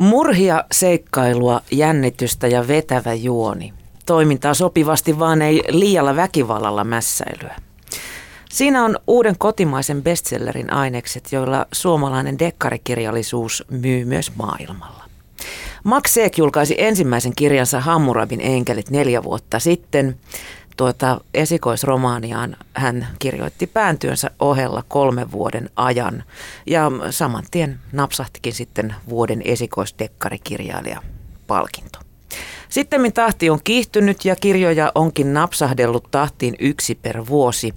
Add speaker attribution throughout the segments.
Speaker 1: Murhia, seikkailua, jännitystä ja vetävä juoni. Toimintaa sopivasti, vaan ei liialla väkivallalla mässäilyä. Siinä on uuden kotimaisen bestsellerin ainekset, joilla suomalainen dekkarikirjallisuus myy myös maailmalla. Max Seek julkaisi ensimmäisen kirjansa Hammurabin enkelit neljä vuotta sitten tuota esikoisromaaniaan hän kirjoitti pääntyönsä ohella kolmen vuoden ajan ja saman tien napsahtikin sitten vuoden esikoisdekkarikirjailija palkinto. Sitten tahti on kiihtynyt ja kirjoja onkin napsahdellut tahtiin yksi per vuosi.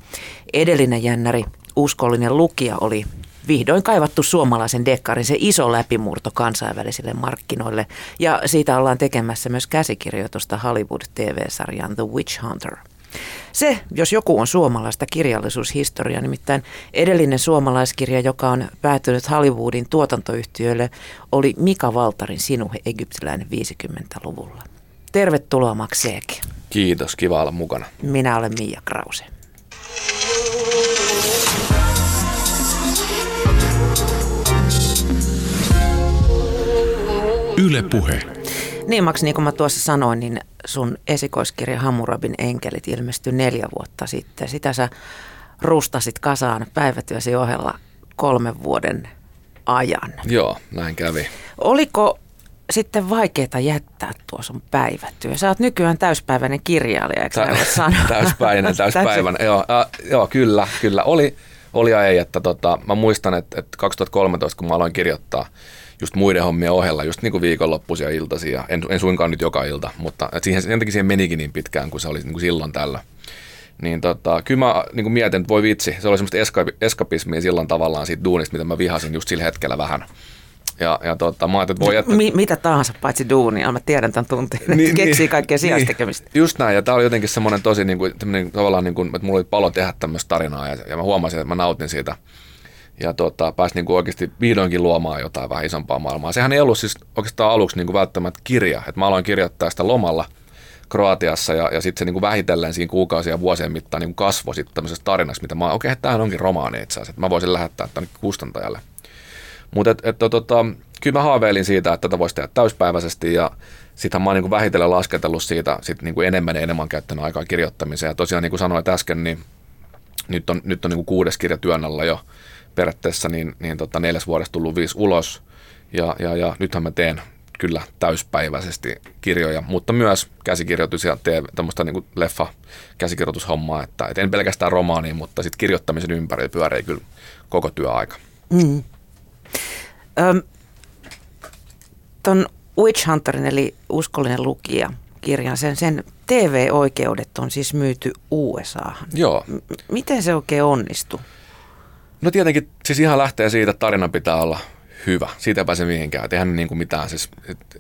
Speaker 1: Edellinen jännäri, uskollinen lukija, oli vihdoin kaivattu suomalaisen dekkarin, se iso läpimurto kansainvälisille markkinoille. Ja siitä ollaan tekemässä myös käsikirjoitusta Hollywood-TV-sarjan The Witch Hunter – se, jos joku on suomalaista kirjallisuushistoriaa, nimittäin edellinen suomalaiskirja, joka on päätynyt Hollywoodin tuotantoyhtiöille, oli Mika Valtarin Sinuhe egyptiläinen 50-luvulla. Tervetuloa Makseek.
Speaker 2: Kiitos, kiva olla mukana.
Speaker 1: Minä olen Mia Krause.
Speaker 3: Yle Puhe.
Speaker 1: Niin Max, niin kuin mä tuossa sanoin, niin sun esikoiskirja Hammurabin enkelit ilmestyi neljä vuotta sitten. Sitä sä rustasit kasaan päivätyösi ohella kolmen vuoden ajan.
Speaker 2: Joo, näin kävi.
Speaker 1: Oliko sitten vaikeaa jättää tuo sun päivätyö? Sä oot nykyään täyspäiväinen kirjailija, eikö Tä,
Speaker 2: sanoa? Täyspäinen, täyspäivän. joo, äh, joo, kyllä, kyllä. Oli, oli ja ei, että tota, mä muistan, että, että 2013, kun mä aloin kirjoittaa – just muiden hommien ohella, just niin kuin viikonloppuisia iltaisia, en, en suinkaan nyt joka ilta, mutta et siihen, sen takia siihen menikin niin pitkään, kun se oli niin kuin silloin tällä. Niin tota, kyllä mä niin kuin mietin, että voi vitsi, se oli semmoista eska, eskapismia silloin tavallaan siitä duunista, mitä mä vihasin just sillä hetkellä vähän. Ja, ja tota, mä että voi jättää...
Speaker 1: Mi- mitä tahansa paitsi duunia, mä tiedän tämän tunteen, niin, että keksii niin, kaikkea sijaistekemistä.
Speaker 2: Niin, just näin, ja tämä oli jotenkin semmoinen tosi, niin kuin, tavallaan, niin kuin, että mulla oli palo tehdä tämmöistä tarinaa, ja, ja mä huomasin, että mä nautin siitä ja tota, pääsi niin kuin oikeasti vihdoinkin luomaan jotain vähän isompaa maailmaa. Sehän ei ollut siis oikeastaan aluksi niin kuin välttämättä kirja. Et mä aloin kirjoittaa sitä lomalla Kroatiassa ja, ja sitten se niin kuin vähitellen siinä kuukausia ja vuosien mittaan niin kasvoi sitten tämmöisessä tarinassa, mitä mä okei, okay, tämähän onkin romaani itse asiassa, että mä voisin lähettää tämän kustantajalle. Mutta et, et, tota, kyllä mä haaveilin siitä, että tätä voisi tehdä täyspäiväisesti ja sitten mä oon niin vähitellen lasketellut siitä sit niin kuin enemmän ja enemmän käyttänyt aikaa kirjoittamiseen. Ja tosiaan niin kuin sanoit äsken, niin nyt on, nyt on niin kuin kuudes kirja työn alla jo periaatteessa niin, niin tota, neljäs vuodesta tullut viisi ulos. Ja, ja, ja nythän mä teen kyllä täyspäiväisesti kirjoja, mutta myös käsikirjoitus ja teen tämmöistä niin leffa käsikirjoitushommaa, että, että en pelkästään romaania, mutta sitten kirjoittamisen ympärillä pyörii kyllä koko työaika. Mm.
Speaker 1: Öm, ton Witch Hunterin eli uskollinen lukija kirjan, sen, sen TV-oikeudet on siis myyty USAhan.
Speaker 2: Joo.
Speaker 1: M- miten se oikein onnistui?
Speaker 2: No tietenkin, siis ihan lähtee siitä, että tarina pitää olla hyvä. Siitä ei pääse mihinkään. eihän niin kuin mitään. Siis,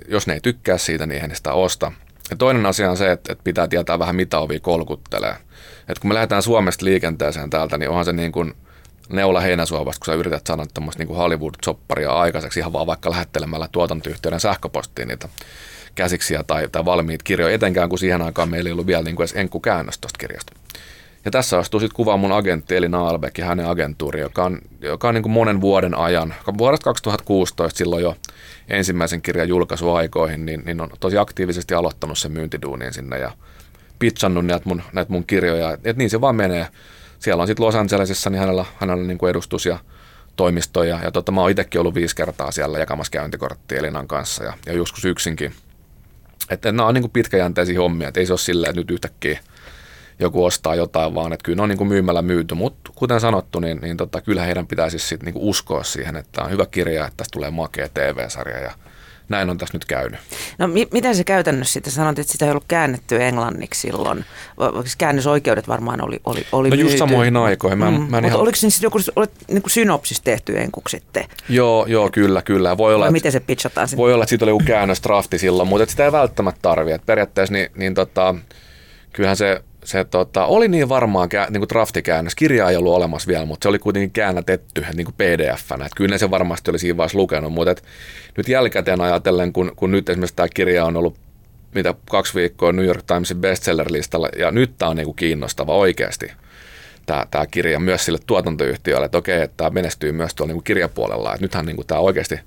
Speaker 2: jos ne ei tykkää siitä, niin eihän ne sitä osta. Ja toinen asia on se, että, että pitää tietää vähän mitä ovi kolkuttelee. Et kun me lähdetään Suomesta liikenteeseen täältä, niin onhan se niin kuin neula heinäsuovasta, kun sä yrität sanoa tämmöistä niin Hollywood-sopparia aikaiseksi ihan vaan vaikka lähettelemällä tuotantoyhtiöiden sähköpostiin niitä käsiksiä tai, tai valmiit kirjoja, etenkään kun siihen aikaan meillä ei ollut vielä niin kuin edes enkkukäännös tuosta kirjasta. Ja tässä astuu sitten kuvaan mun agentti eli Naalbeck ja hänen agenttuuri, joka on, joka on niin kuin monen vuoden ajan, vuodesta 2016 silloin jo ensimmäisen kirjan julkaisuaikoihin, niin, niin on tosi aktiivisesti aloittanut sen myyntiduunin sinne ja pitsannut näitä mun, näitä mun kirjoja. Et niin se vaan menee. Siellä on sitten Los Angelesissa niin hänellä, hänellä niin kuin edustus ja toimistoja. Ja tota, mä oon itsekin ollut viisi kertaa siellä jakamassa käyntikorttia Elinan kanssa ja, ja joskus yksinkin. Että nämä on niin kuin pitkäjänteisiä hommia, että ei se ole silleen, että nyt yhtäkkiä – joku ostaa jotain, vaan että kyllä ne on niin kuin myymällä myyty. Mutta kuten sanottu, niin, niin tota, kyllä heidän pitäisi sitten niin kuin uskoa siihen, että on hyvä kirja, että tästä tulee makea TV-sarja ja näin on tässä nyt käynyt.
Speaker 1: No mi- miten se käytännössä sitten sanoit, että sitä ei ollut käännetty englanniksi silloin? Siis käännösoikeudet varmaan oli, oli, oli
Speaker 2: No just samoihin aikoihin. Mä, mm. mä
Speaker 1: ihan... oliko se joku niin kuin synopsis tehty enkuksi sitten?
Speaker 2: Joo, joo, kyllä, kyllä. Voi olla,
Speaker 1: että, miten se pitchataan sitten?
Speaker 2: Voi olla, että siitä oli joku käännöstrafti silloin, mutta sitä ei välttämättä tarvitse. Periaatteessa niin, niin tota, kyllähän se se tota, oli niin varmaan niin draftikäännös. Kirja ei ollut olemassa vielä, mutta se oli kuitenkin käännätetty niin pdf-nä. Että kyllä ne se varmasti oli siinä vaiheessa lukenut, mutta et, nyt jälkikäteen ajatellen, kun, kun nyt esimerkiksi tämä kirja on ollut mitä kaksi viikkoa New York Timesin bestseller-listalla, ja nyt tämä on niin kuin kiinnostava oikeasti tämä, tämä kirja myös sille tuotantoyhtiölle, että okei, että tämä menestyy myös tuolla niin kuin kirjapuolella, että nythän niin kuin tämä oikeasti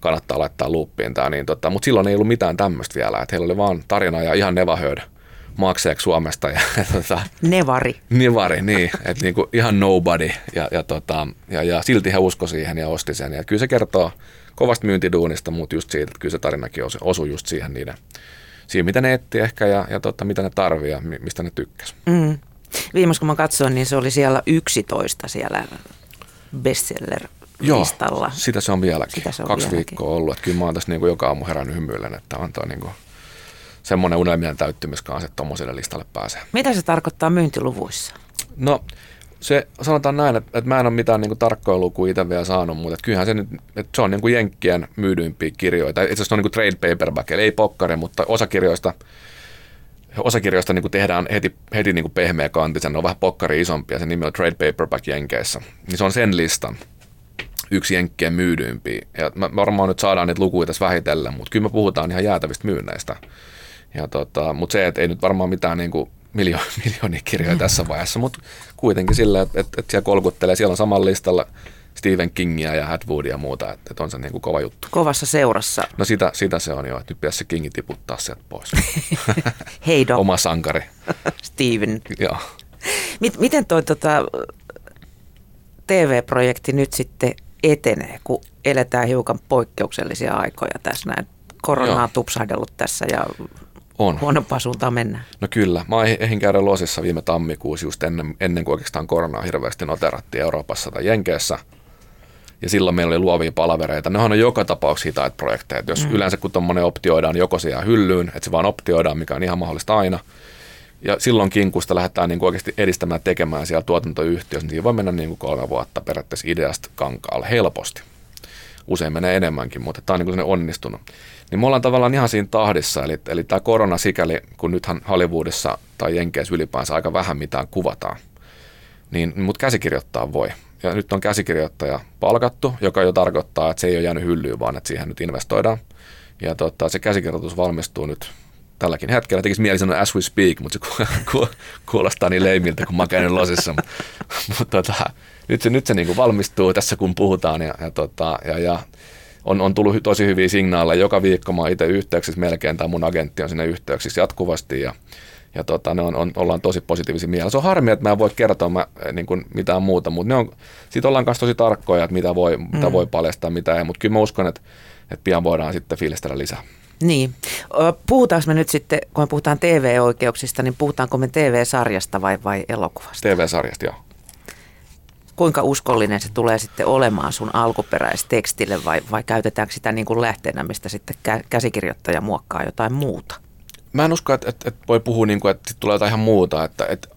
Speaker 2: kannattaa laittaa luuppiin tämä. Niin tota, mutta silloin ei ollut mitään tämmöistä vielä, että heillä oli vaan tarina ja ihan Neverheard makseeksi Suomesta. Ja, ja, tota,
Speaker 1: Nevari.
Speaker 2: Nevari, niin. Että niinku ihan nobody. Ja, ja, tota, ja, ja silti he uskoi siihen ja osti sen. Ja kyllä se kertoo kovasta myyntiduunista, mutta just siitä, että kyllä se tarinakin osui just siihen niiden, siihen mitä ne etti ehkä ja, ja tota, mitä ne tarvii ja mistä ne tykkäs.
Speaker 1: Mm. Viimeis kun mä katsoin, niin se oli siellä 11 siellä bestseller listalla.
Speaker 2: Joo, sitä se on vieläkin. Sitä se on Kaksi vieläkin. viikkoa ollut. Että kyllä mä oon tässä niin kuin joka aamu herännyt hymyillen, että on toi niin kuin semmoinen unelmien täyttymys kanssa, että tuommoiselle listalle pääsee.
Speaker 1: Mitä se tarkoittaa myyntiluvuissa?
Speaker 2: No se sanotaan näin, että, että mä en ole mitään niin tarkkoja lukuja itse vielä saanut, mutta että kyllähän se nyt, että se on niin kuin Jenkkien myydympiä kirjoja. Itse asiassa se on niin kuin trade paperback, eli ei pokkari, mutta osa kirjoista, osa kirjoista niin kuin tehdään heti, heti niin kuin pehmeä kantisen, ne on vähän pokkari isompia, se nimi on trade paperback Jenkeissä. Niin se on sen listan yksi Jenkkien myydympiä. Ja mä varmaan nyt saadaan niitä lukuja tässä vähitellen, mutta kyllä me puhutaan ihan jäätävistä myynneistä. Ja tota, mutta se, että ei nyt varmaan mitään niin kuin miljo, miljoonia kirjoja tässä vaiheessa, mutta kuitenkin sillä, että, että, että siellä kolkuttelee, siellä on samalla listalla Stephen Kingia ja Atwoodia ja muuta, että, että on se niin kuin kova juttu.
Speaker 1: Kovassa seurassa.
Speaker 2: No sitä, sitä se on jo, että nyt pitäisi se Kingi tiputtaa sieltä pois.
Speaker 1: Hei
Speaker 2: Oma sankari.
Speaker 1: Steven.
Speaker 2: Joo.
Speaker 1: Miten toi tota, TV-projekti nyt sitten etenee, kun eletään hiukan poikkeuksellisia aikoja tässä näin? Korona on tupsahdellut tässä ja on. Huonompaan suuntaan mennään.
Speaker 2: No kyllä. Mä ehdin käydä Losissa viime tammikuussa just ennen, ennen kuin oikeastaan koronaa hirveästi noterattiin Euroopassa tai Jenkeessä. Ja silloin meillä oli luovia palavereita. Ne on joka tapauksessa hitaita projekteja. Jos mm. yleensä kun tuommoinen optioidaan, joko se jää hyllyyn, että se vaan optioidaan, mikä on ihan mahdollista aina. Ja silloinkin, kun sitä lähdetään niin kuin oikeasti edistämään tekemään siellä tuotantoyhtiössä, niin voi mennä niin kuin kolme vuotta periaatteessa ideasta kankaalle helposti. Usein menee enemmänkin, mutta tämä on niin kuin onnistunut. Niin me ollaan tavallaan ihan siinä tahdissa, eli, eli tämä korona sikäli, kun nythän Hollywoodissa tai Jenkeissä ylipäänsä aika vähän mitään kuvataan, niin mutta käsikirjoittaa voi. Ja nyt on käsikirjoittaja palkattu, joka jo tarkoittaa, että se ei ole jäänyt hyllyyn, vaan että siihen nyt investoidaan. Ja tota, se käsikirjoitus valmistuu nyt tälläkin hetkellä. Tekisi mieli sanoa as we speak, mutta se kuulostaa niin leimiltä, kun mä käyn losissa. mutta tota, nyt se, nyt se niin kuin valmistuu tässä, kun puhutaan. Ja, ja, tota, ja, ja on, on tullut tosi hyviä signaaleja. Joka viikko mä oon itse yhteyksissä melkein, tai mun agentti on sinne yhteyksissä jatkuvasti, ja, ja tota, ne on, on, ollaan tosi positiivisia mielellä. Se on harmi, että mä en voi kertoa mä, eh, niin kuin mitään muuta, mutta ne on, siitä ollaan kanssa tosi tarkkoja, että mitä voi, mm. mitä voi paljastaa, mitä ei, mutta kyllä mä uskon, että, että pian voidaan sitten fiilistellä lisää.
Speaker 1: Niin. Puhutaanko me nyt sitten, kun me puhutaan TV-oikeuksista, niin puhutaanko me TV-sarjasta vai, vai elokuvasta?
Speaker 2: TV-sarjasta, joo
Speaker 1: kuinka uskollinen se tulee sitten olemaan sun alkuperäistekstille vai, vai käytetäänkö sitä niin kuin lähteenä, mistä sitten käsikirjoittaja muokkaa jotain muuta?
Speaker 2: Mä en usko, että, että, että voi puhua niin kuin, että tulee jotain ihan muuta. Että, että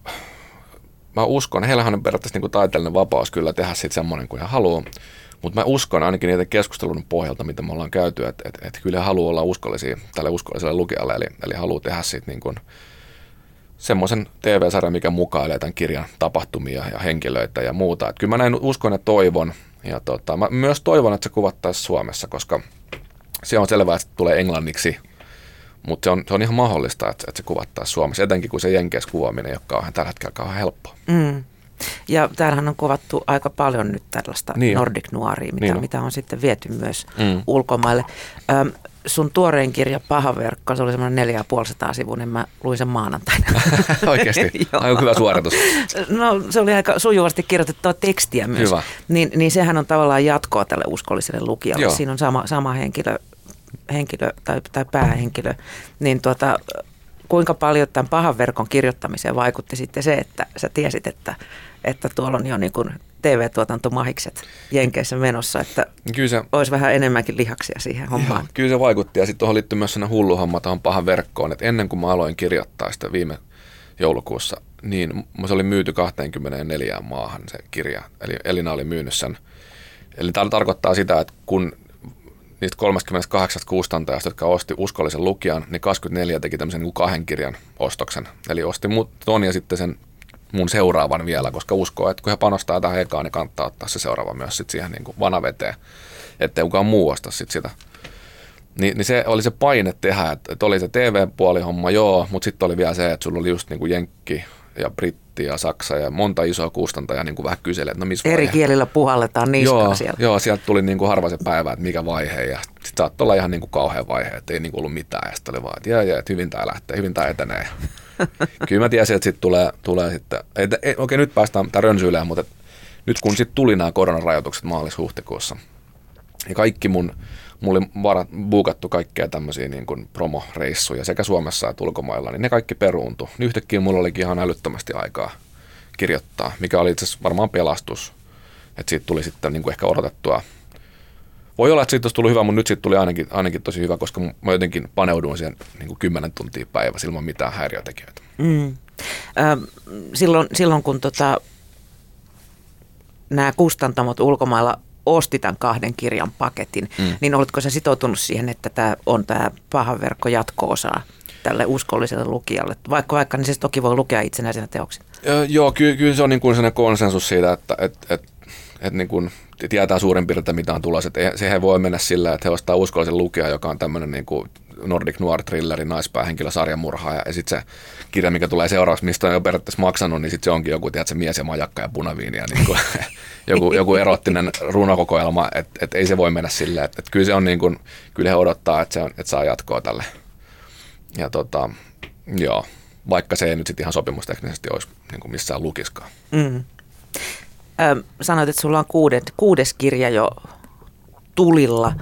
Speaker 2: mä uskon, heillähän on periaatteessa niin kuin taiteellinen vapaus kyllä tehdä sitten semmoinen kuin he haluaa. Mutta mä uskon ainakin niiden keskustelun pohjalta, mitä me ollaan käyty, että, että, että kyllä he haluaa olla uskollisia tälle uskolliselle lukijalle, eli, eli haluaa tehdä siitä niin kuin – semmoisen TV-sarjan, mikä mukailee tämän kirjan tapahtumia ja henkilöitä ja muuta. Et kyllä mä näin uskon ja toivon. Ja tota, mä myös toivon, että se kuvattaisiin Suomessa, koska se on selvää, että se tulee englanniksi, mutta se on, se on ihan mahdollista, että, että se kuvattaisiin Suomessa, etenkin kun se jenkeis kuvaaminen ole kauhean, tällä hetkellä kauhean helppoa.
Speaker 1: Mm. Ja täällähän on kuvattu aika paljon nyt tällaista niin Nordic Noiria, mitä, niin mitä on sitten viety myös mm. ulkomaille. Öm, sun tuorein kirja Paha verkko, se oli semmoinen neljä ja sivun, niin mä luin sen maanantaina.
Speaker 2: Oikeasti? Aika hyvä suoritus.
Speaker 1: No se oli aika sujuvasti kirjoitettua tekstiä myös. Hyvä. Niin, niin sehän on tavallaan jatkoa tälle uskolliselle lukijalle. Joo. Siinä on sama, sama henkilö, henkilö tai, tai päähenkilö. Niin tuota, kuinka paljon tämän pahan verkon kirjoittamiseen vaikutti sitten se, että sä tiesit, että, että tuolla on jo niin kuin TV-tuotantomahikset Jenkeissä menossa, että kyllä se, olisi vähän enemmänkin lihaksia siihen hommaan. Joo,
Speaker 2: kyllä se vaikutti ja sitten tuohon liittyy myös sellainen hullu homma tuohon pahan verkkoon, että ennen kuin mä aloin kirjoittaa sitä viime joulukuussa, niin se oli myyty 24 maahan se kirja, eli Elina oli myynyt sen. Eli tämä tarkoittaa sitä, että kun niistä 38 kustantajasta, jotka osti uskollisen lukijan, niin 24 teki tämmöisen niin kahden kirjan ostoksen. Eli osti ton ja sitten sen mun seuraavan vielä, koska uskoo, että kun he panostaa tähän ekaan, niin kannattaa ottaa se seuraava myös sit siihen niin kuin vanaveteen, ettei kukaan muu osta sit sitä. Ni, niin se oli se paine tehdä, että, että oli se TV-puoli homma, joo, mutta sitten oli vielä se, että sulla oli just niin kuin Jenkki ja Britti Englanti ja Saksa ja monta isoa kustantajaa niin kuin vähän kyselee, että no missä
Speaker 1: Eri
Speaker 2: vaihe.
Speaker 1: kielillä puhalletaan niskaa
Speaker 2: joo,
Speaker 1: siellä.
Speaker 2: Joo, sieltä tuli niin kuin harva se päivä, että mikä vaihe ja sitten saattoi olla ihan niin kuin kauhean vaihe, että ei niin kuin ollut mitään ja sitten oli vaan, että jää, jää, että hyvin tämä lähtee, hyvin tämä etenee. Kyllä mä tiesin, että sitten tulee, tulee sitten, ei, ei, okei nyt päästään tämän rönsyilemään, mutta nyt kun sitten tuli nämä koronarajoitukset maalis-huhtikuussa ja kaikki mun, mulla oli varat, buukattu kaikkea tämmöisiä niin kuin promoreissuja sekä Suomessa että ulkomailla, niin ne kaikki peruuntu. Niin yhtäkkiä mulla olikin ihan älyttömästi aikaa kirjoittaa, mikä oli itse asiassa varmaan pelastus. Että siitä tuli sitten niin kuin ehkä odotettua. Voi olla, että siitä olisi tullut hyvä, mutta nyt siitä tuli ainakin, ainakin tosi hyvä, koska mä jotenkin paneuduin siihen niin kuin 10 tuntia päivässä ilman mitään häiriötekijöitä.
Speaker 1: Mm. Ö, silloin, silloin kun tota, nämä kustantamot ulkomailla osti tämän kahden kirjan paketin, mm. niin oletko sä sitoutunut siihen, että tämä on tämä pahan verkko jatko-osaa tälle uskolliselle lukijalle? Vaikka, vaikka niin se toki voi lukea itsenäisenä teoksena.
Speaker 2: Ö, joo, ky- kyllä se on niin kuin sellainen konsensus siitä, että et, et, et niin kuin tietää suurin piirtein mitä on tulossa. Että sehän voi mennä sillä, että he ostaa uskollisen lukija, joka on tämmöinen niin kuin Nordic Noir Thrilleri, naispäähenkilö, sarjamurha ja, sitten se kirja, mikä tulee seuraavaksi, mistä on jo periaatteessa maksanut, niin sitten se onkin joku, tiedätkö, mies ja majakka ja punaviini ja niin kuin, joku, joku erottinen runokokoelma, että et ei se voi mennä silleen, että et kyllä se on niin kuin, kyllä he odottaa, että, se on, että saa jatkoa tälle. Ja tota, joo, vaikka se ei nyt sitten ihan sopimusteknisesti olisi niin kuin missään lukiskaan.
Speaker 1: Mm. Sanoit, että sulla on kuudet, kuudes kirja jo tulilla.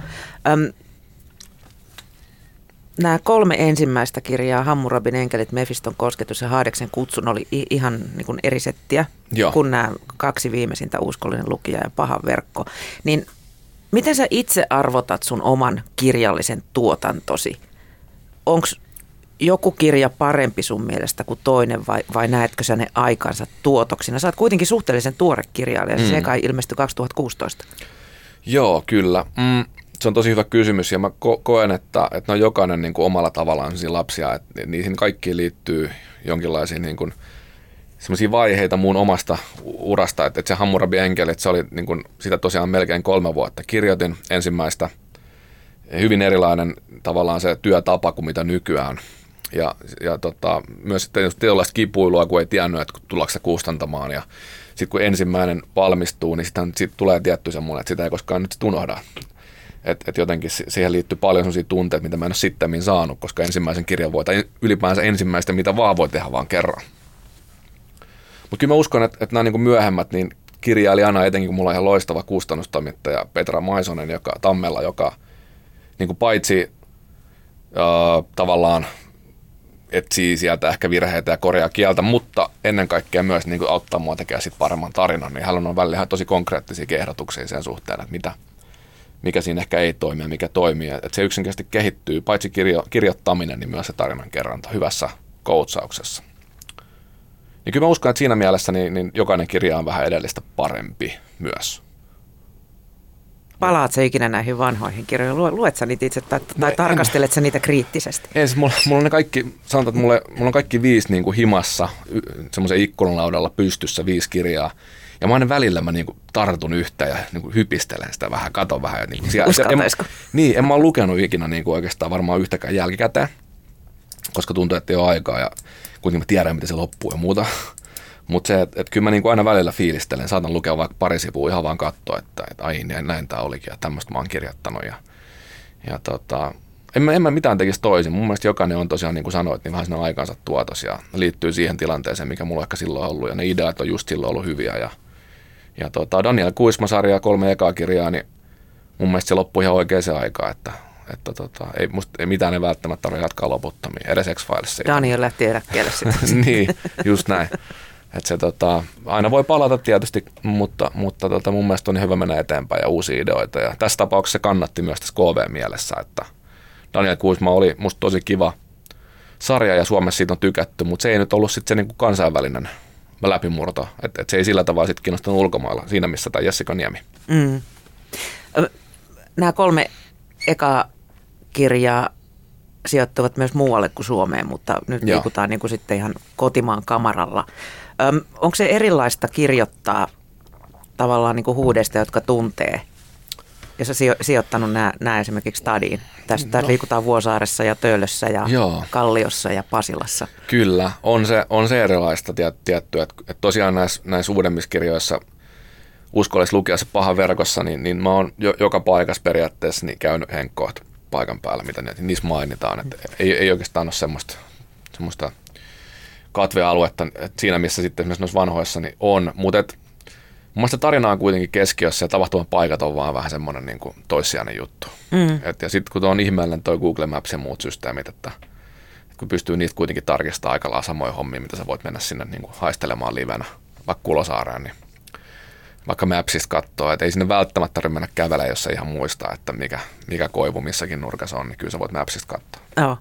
Speaker 1: Öm, nämä kolme ensimmäistä kirjaa, Hammurabin enkelit, Mefiston kosketus ja Haadeksen kutsun, oli ihan niin kuin eri settiä
Speaker 2: Joo.
Speaker 1: kuin nämä kaksi viimeisintä, Uskollinen lukija ja Paha verkko. Niin miten sä itse arvotat sun oman kirjallisen tuotantosi? Onko joku kirja parempi sun mielestä kuin toinen vai, vai näetkö sä ne aikansa tuotoksina? Sä oot kuitenkin suhteellisen tuore kirjailija, mm. se kai ilmestyi 2016.
Speaker 2: Joo, kyllä. Mm, se on tosi hyvä kysymys ja mä ko- koen, että, että ne on jokainen niin kuin omalla tavallaan lapsia, että niihin kaikkiin liittyy jonkinlaisia niin kuin, semmoisia vaiheita mun omasta urasta, että, että se Hammurabi Enkeli, että se oli niin kuin, sitä tosiaan melkein kolme vuotta. Kirjoitin ensimmäistä hyvin erilainen tavallaan se työtapa kuin mitä nykyään. Ja, ja tota, myös sitten just tietynlaista kipuilua, kun ei tiennyt, että tullaanko se kustantamaan. Ja sitten kun ensimmäinen valmistuu, niin sitten sit tulee tietty semmoinen, että sitä ei koskaan nyt sit unohda. Et, et jotenkin siihen liittyy paljon sellaisia tunteita, mitä mä en ole sitten saanut, koska ensimmäisen kirjan voi, tai ylipäänsä ensimmäistä, mitä vaan voi tehdä vaan kerran. Mutta kyllä mä uskon, että, että nämä niin myöhemmät, niin kirjailijana etenkin, kun mulla on ihan loistava kustannustoimittaja Petra Maisonen joka, Tammella, joka niin kuin paitsi äh, tavallaan etsii sieltä ehkä virheitä ja korjaa kieltä, mutta ennen kaikkea myös niin kuin auttaa mua tekemään sit paremman tarinan, niin hän on välillä ihan tosi konkreettisia ehdotuksia sen suhteen, että mitä, mikä siinä ehkä ei toimi ja mikä toimii. Että se yksinkertaisesti kehittyy, paitsi kirjo, kirjoittaminen, niin myös se tarinan kerranta hyvässä koutsauksessa. Niin kyllä mä uskon, että siinä mielessä niin, niin jokainen kirja on vähän edellistä parempi myös.
Speaker 1: Palaat sä ikinä näihin vanhoihin kirjoihin? Luet sä niitä itse tai, tai tarkastelet sä niitä kriittisesti?
Speaker 2: Ei, siis mulla, mulla on ne kaikki, sanotaan, että mulla, mulla on kaikki viisi niin kuin himassa, semmoisen ikkunalaudalla pystyssä viisi kirjaa. Ja mä aina välillä mä niinku tartun yhtä ja niinku hypistelen sitä vähän, katon vähän. Ja niinku,
Speaker 1: siellä, Uskaltaisiko?
Speaker 2: En, niin, en mä ole lukenut ikinä niinku oikeastaan varmaan yhtäkään jälkikäteen, koska tuntuu, että ei ole aikaa ja kuitenkin mä tiedän, miten se loppuu ja muuta. Mutta se, että et kyllä mä niinku aina välillä fiilistelen, saatan lukea vaikka pari sivua ihan vaan katsoa, että et, ai niin, näin tämä olikin ja tämmöistä mä oon kirjoittanut. Ja, ja tota, en mä, en mä mitään tekisi toisin. Mun mielestä jokainen on tosiaan, niin kuin sanoit, niin vähän sinne aikansa tuotos ja liittyy siihen tilanteeseen, mikä mulla on ehkä silloin ollut. Ja ne ideat on just silloin ollut hyviä. Ja, ja tota, Daniel Kuisma-sarja, kolme ekaa kirjaa, niin mun mielestä se loppui ihan oikeaan aikaan, että, että tota, ei, musta, ei mitään ei välttämättä tarvitse jatkaa loputtomiin, edes X-Files.
Speaker 1: Daniel lähti eläkkeelle sitten.
Speaker 2: niin, just näin. Et se, tota, aina voi palata tietysti, mutta, mutta tota, mun mielestä on hyvä mennä eteenpäin ja uusia ideoita. Ja tässä tapauksessa se kannatti myös tässä KV-mielessä, että Daniel Kuisma oli musta tosi kiva sarja ja Suomessa siitä on tykätty, mutta se ei nyt ollut sitten se niinku kansainvälinen läpimurto. Et, et se ei sillä tavalla sitten kiinnostanut ulkomailla siinä, missä tämä Jessica Niemi.
Speaker 1: Mm. Nämä kolme ekaa kirjaa sijoittuvat myös muualle kuin Suomeen, mutta nyt Joo. liikutaan niin kuin sitten ihan kotimaan kamaralla. Öm, onko se erilaista kirjoittaa tavallaan niin kuin huudeista, jotka tuntee ja sä sijo- sijoittanut nämä, nämä esimerkiksi stadiin. Tässä,
Speaker 2: No.
Speaker 1: liikutaan Vuosaaressa ja Töölössä ja
Speaker 2: Joo.
Speaker 1: Kalliossa ja Pasilassa.
Speaker 2: Kyllä, on se, on se erilaista tiet, tiettyä. Että et tosiaan näissä, näissä uudemmissa kirjoissa uskollis lukea se paha verkossa, niin, niin mä oon jo, joka paikassa periaatteessa niin käynyt henkkoht paikan päällä, mitä ne, niissä mainitaan. Et ei, ei oikeastaan ole semmoista, semmoista katvealuetta, että siinä missä sitten esimerkiksi noissa vanhoissa niin on. Mutta mun mielestä tarina on kuitenkin keskiössä ja tapahtuman paikat on vaan vähän semmoinen niin kuin toissijainen juttu.
Speaker 1: Mm.
Speaker 2: Et, ja sitten kun on ihmeellinen toi Google Maps ja muut systeemit, että kun pystyy niitä kuitenkin tarkistamaan aika lailla samoja hommia, mitä sä voit mennä sinne niin kuin haistelemaan livenä, vaikka Kulosaareen, niin vaikka Mapsista katsoo, että ei sinne välttämättä tarvitse mennä kävelemään, jos ei ihan muistaa, että mikä, mikä koivu missäkin nurkassa on, niin kyllä sä voit Mapsista katsoa.
Speaker 1: Joo.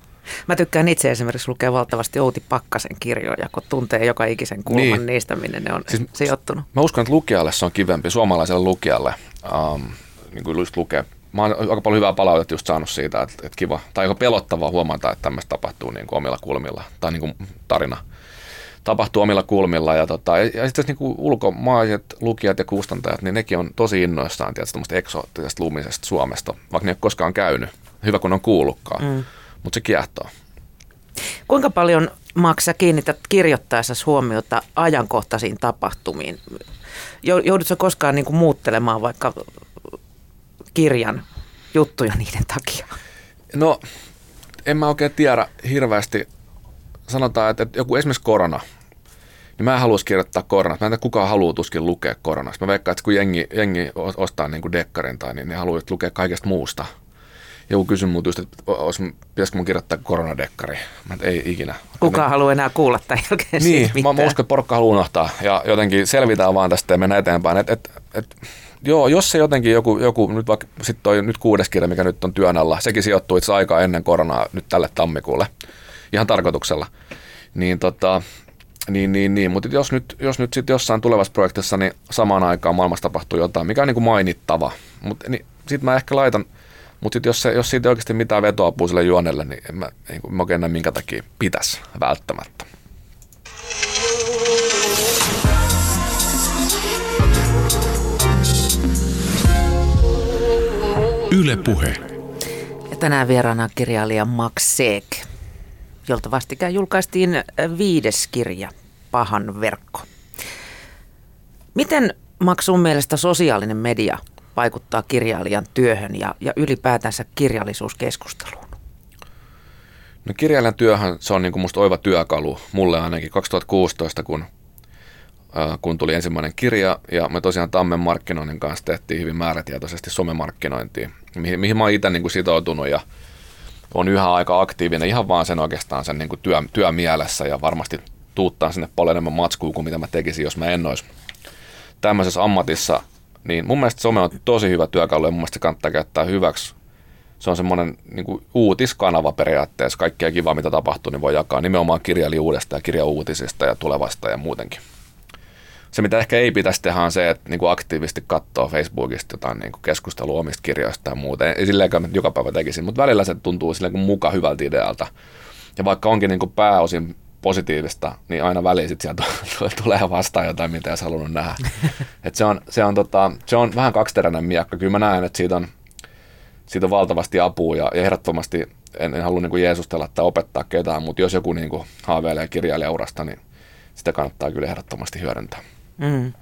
Speaker 1: Mä tykkään itse esimerkiksi lukea valtavasti Outi Pakkasen kirjoja, kun tuntee joka ikisen kulman niin. Niistä, minne ne on
Speaker 2: Siis-
Speaker 1: sijoittunut.
Speaker 2: Mä uskon, että lukijalle se on kivempi, suomalaiselle lukijalle, um, niin kuin just lukee. Mä oon aika paljon hyvää palautetta just saanut siitä, että, että kiva, tai aika pelottavaa huomata, että tämmöistä tapahtuu niin kuin omilla kulmilla, tai niin kuin tarina tapahtuu omilla kulmilla. Ja, tota, ja, ja sitten niin kuin ulkomaiset lukijat ja kustantajat, niin nekin on tosi innoissaan tietysti tämmöistä eksoottisesta lumisesta Suomesta, vaikka ne ei ole koskaan käynyt. Hyvä, kun on kuullutkaan, mm. Mutta se kiehtoo.
Speaker 1: Kuinka paljon Maksa kiinnität kirjoittaessa huomiota ajankohtaisiin tapahtumiin? Jou- Joudutko koskaan niin kuin muuttelemaan vaikka kirjan juttuja niiden takia?
Speaker 2: No, en mä oikein tiedä hirveästi. Sanotaan, että, että joku esimerkiksi korona, niin mä en haluaisi kirjoittaa koronasta. Mä en tiedä, kukaan haluaa tuskin lukea koronasta. Mä veikkaan, että kun jengi, jengi ostaa niin kuin dekkarin tai niin, ne haluaa lukea kaikesta muusta. Joku kysyi multa just, että olisi, pitäisikö mun kirjoittaa koronadekkari. Mä et, ei ikinä.
Speaker 1: Kuka
Speaker 2: Ne-
Speaker 1: haluaa enää kuulla tämän jälkeen
Speaker 2: niin,
Speaker 1: siitä
Speaker 2: mä, mä uskon, että porukka haluaa unohtaa ja jotenkin selvitään vaan tästä ja mennään eteenpäin. Et, et, et, joo, jos se jotenkin joku, joku nyt vaikka sit toi nyt kuudes kirja, mikä nyt on työn alla, sekin sijoittuu itse aikaa ennen koronaa nyt tälle tammikuulle, ihan tarkoituksella. Niin tota, niin, niin, niin. mutta jos nyt, jos nyt sitten jossain tulevassa projektissa niin samaan aikaan maailmassa tapahtuu jotain, mikä on niin kuin mainittava, mutta niin, sitten mä ehkä laitan, mutta jos, se, jos siitä ei oikeasti mitään vetoapua sille juonelle, niin en mä, niin kuin, mä oikein näe minkä takia pitäisi välttämättä.
Speaker 3: Yle Puhe.
Speaker 1: Ja tänään vieraana kirjailija Max Seek, jolta vastikään julkaistiin äh, viides kirja, Pahan verkko. Miten Max sun mielestä sosiaalinen media vaikuttaa kirjailijan työhön ja, ja ylipäätänsä kirjallisuuskeskusteluun?
Speaker 2: No kirjailijan työhän se on niin kuin oiva työkalu, mulle ainakin 2016, kun, äh, kun tuli ensimmäinen kirja ja me tosiaan Tammen markkinoinnin kanssa tehtiin hyvin määrätietoisesti somemarkkinointia, mihin, mihin mä oon itse niin kuin sitoutunut ja on yhä aika aktiivinen. Ihan vaan sen oikeastaan sen niin kuin työ, työmielessä ja varmasti tuuttaa sinne paljon enemmän matskua kuin mitä mä tekisin, jos mä en olisi tämmöisessä ammatissa, niin mun mielestä some on tosi hyvä työkalu ja mun mielestä se kannattaa käyttää hyväksi. Se on semmoinen niin uutiskanava periaatteessa. Kaikkea kivaa, mitä tapahtuu, niin voi jakaa nimenomaan kirjailijuudesta ja kirjauutisista ja tulevasta ja muutenkin. Se, mitä ehkä ei pitäisi tehdä, on se, että niin kuin aktiivisesti katsoo Facebookista jotain niin kuin keskustelua omista kirjoista ja muuta. Ei silleenkään mä joka päivä tekisin, mutta välillä se tuntuu silleen kuin muka hyvältä idealta. Ja vaikka onkin niin kuin pääosin positiivista, niin aina väliin sit sieltä tulee vastaan jotain, mitä ei olisi halunnut nähdä. Et se, on, se, on tota, se on vähän kaksiteräinen miekka. Kyllä mä näen, että siitä on, siitä on valtavasti apua ja, ja ehdottomasti en, en halua niin jeesustella tai opettaa ketään, mutta jos joku niin kuin haaveilee kirjailijaurasta, niin sitä kannattaa kyllä ehdottomasti hyödyntää.
Speaker 1: Mm.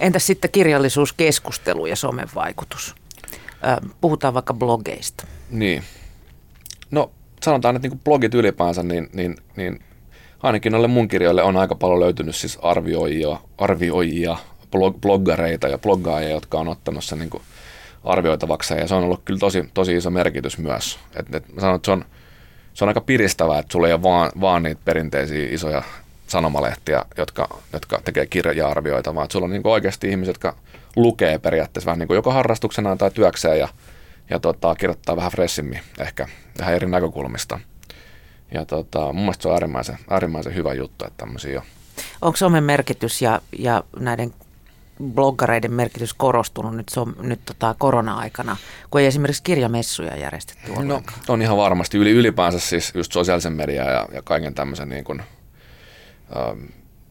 Speaker 1: Entäs sitten kirjallisuuskeskustelu ja somen vaikutus? Puhutaan vaikka blogeista.
Speaker 2: Niin. No sanotaan, että niin blogit ylipäänsä, niin, niin, niin ainakin noille mun kirjoille on aika paljon löytynyt siis arvioijia, arvioijia blog, bloggareita ja bloggaajia, jotka on ottanut sen niin kuin arvioitavaksi ja se on ollut kyllä tosi, tosi iso merkitys myös. Et, et mä sanon, että se on, se on aika piristävää, että sulla ei ole vaan, vaan niitä perinteisiä isoja sanomalehtiä, jotka, jotka tekee kirja-arvioita, vaan sulla on niin oikeasti ihmiset, jotka lukee periaatteessa vähän niin kuin joko harrastuksenaan tai työkseen ja, ja tota, kirjoittaa vähän fressimmin ehkä vähän eri näkökulmista. Ja tota, mun mielestä se on äärimmäisen, äärimmäisen hyvä juttu, että tämmöisiä on.
Speaker 1: Onko somen merkitys ja, ja näiden bloggareiden merkitys korostunut nyt, so, nyt tota korona-aikana, kun ei esimerkiksi kirjamessuja järjestetty
Speaker 2: No,
Speaker 1: ollenkaan?
Speaker 2: on ihan varmasti. Yli, ylipäänsä siis just sosiaalisen median ja, ja kaiken tämmöisen niin kuin, ähm,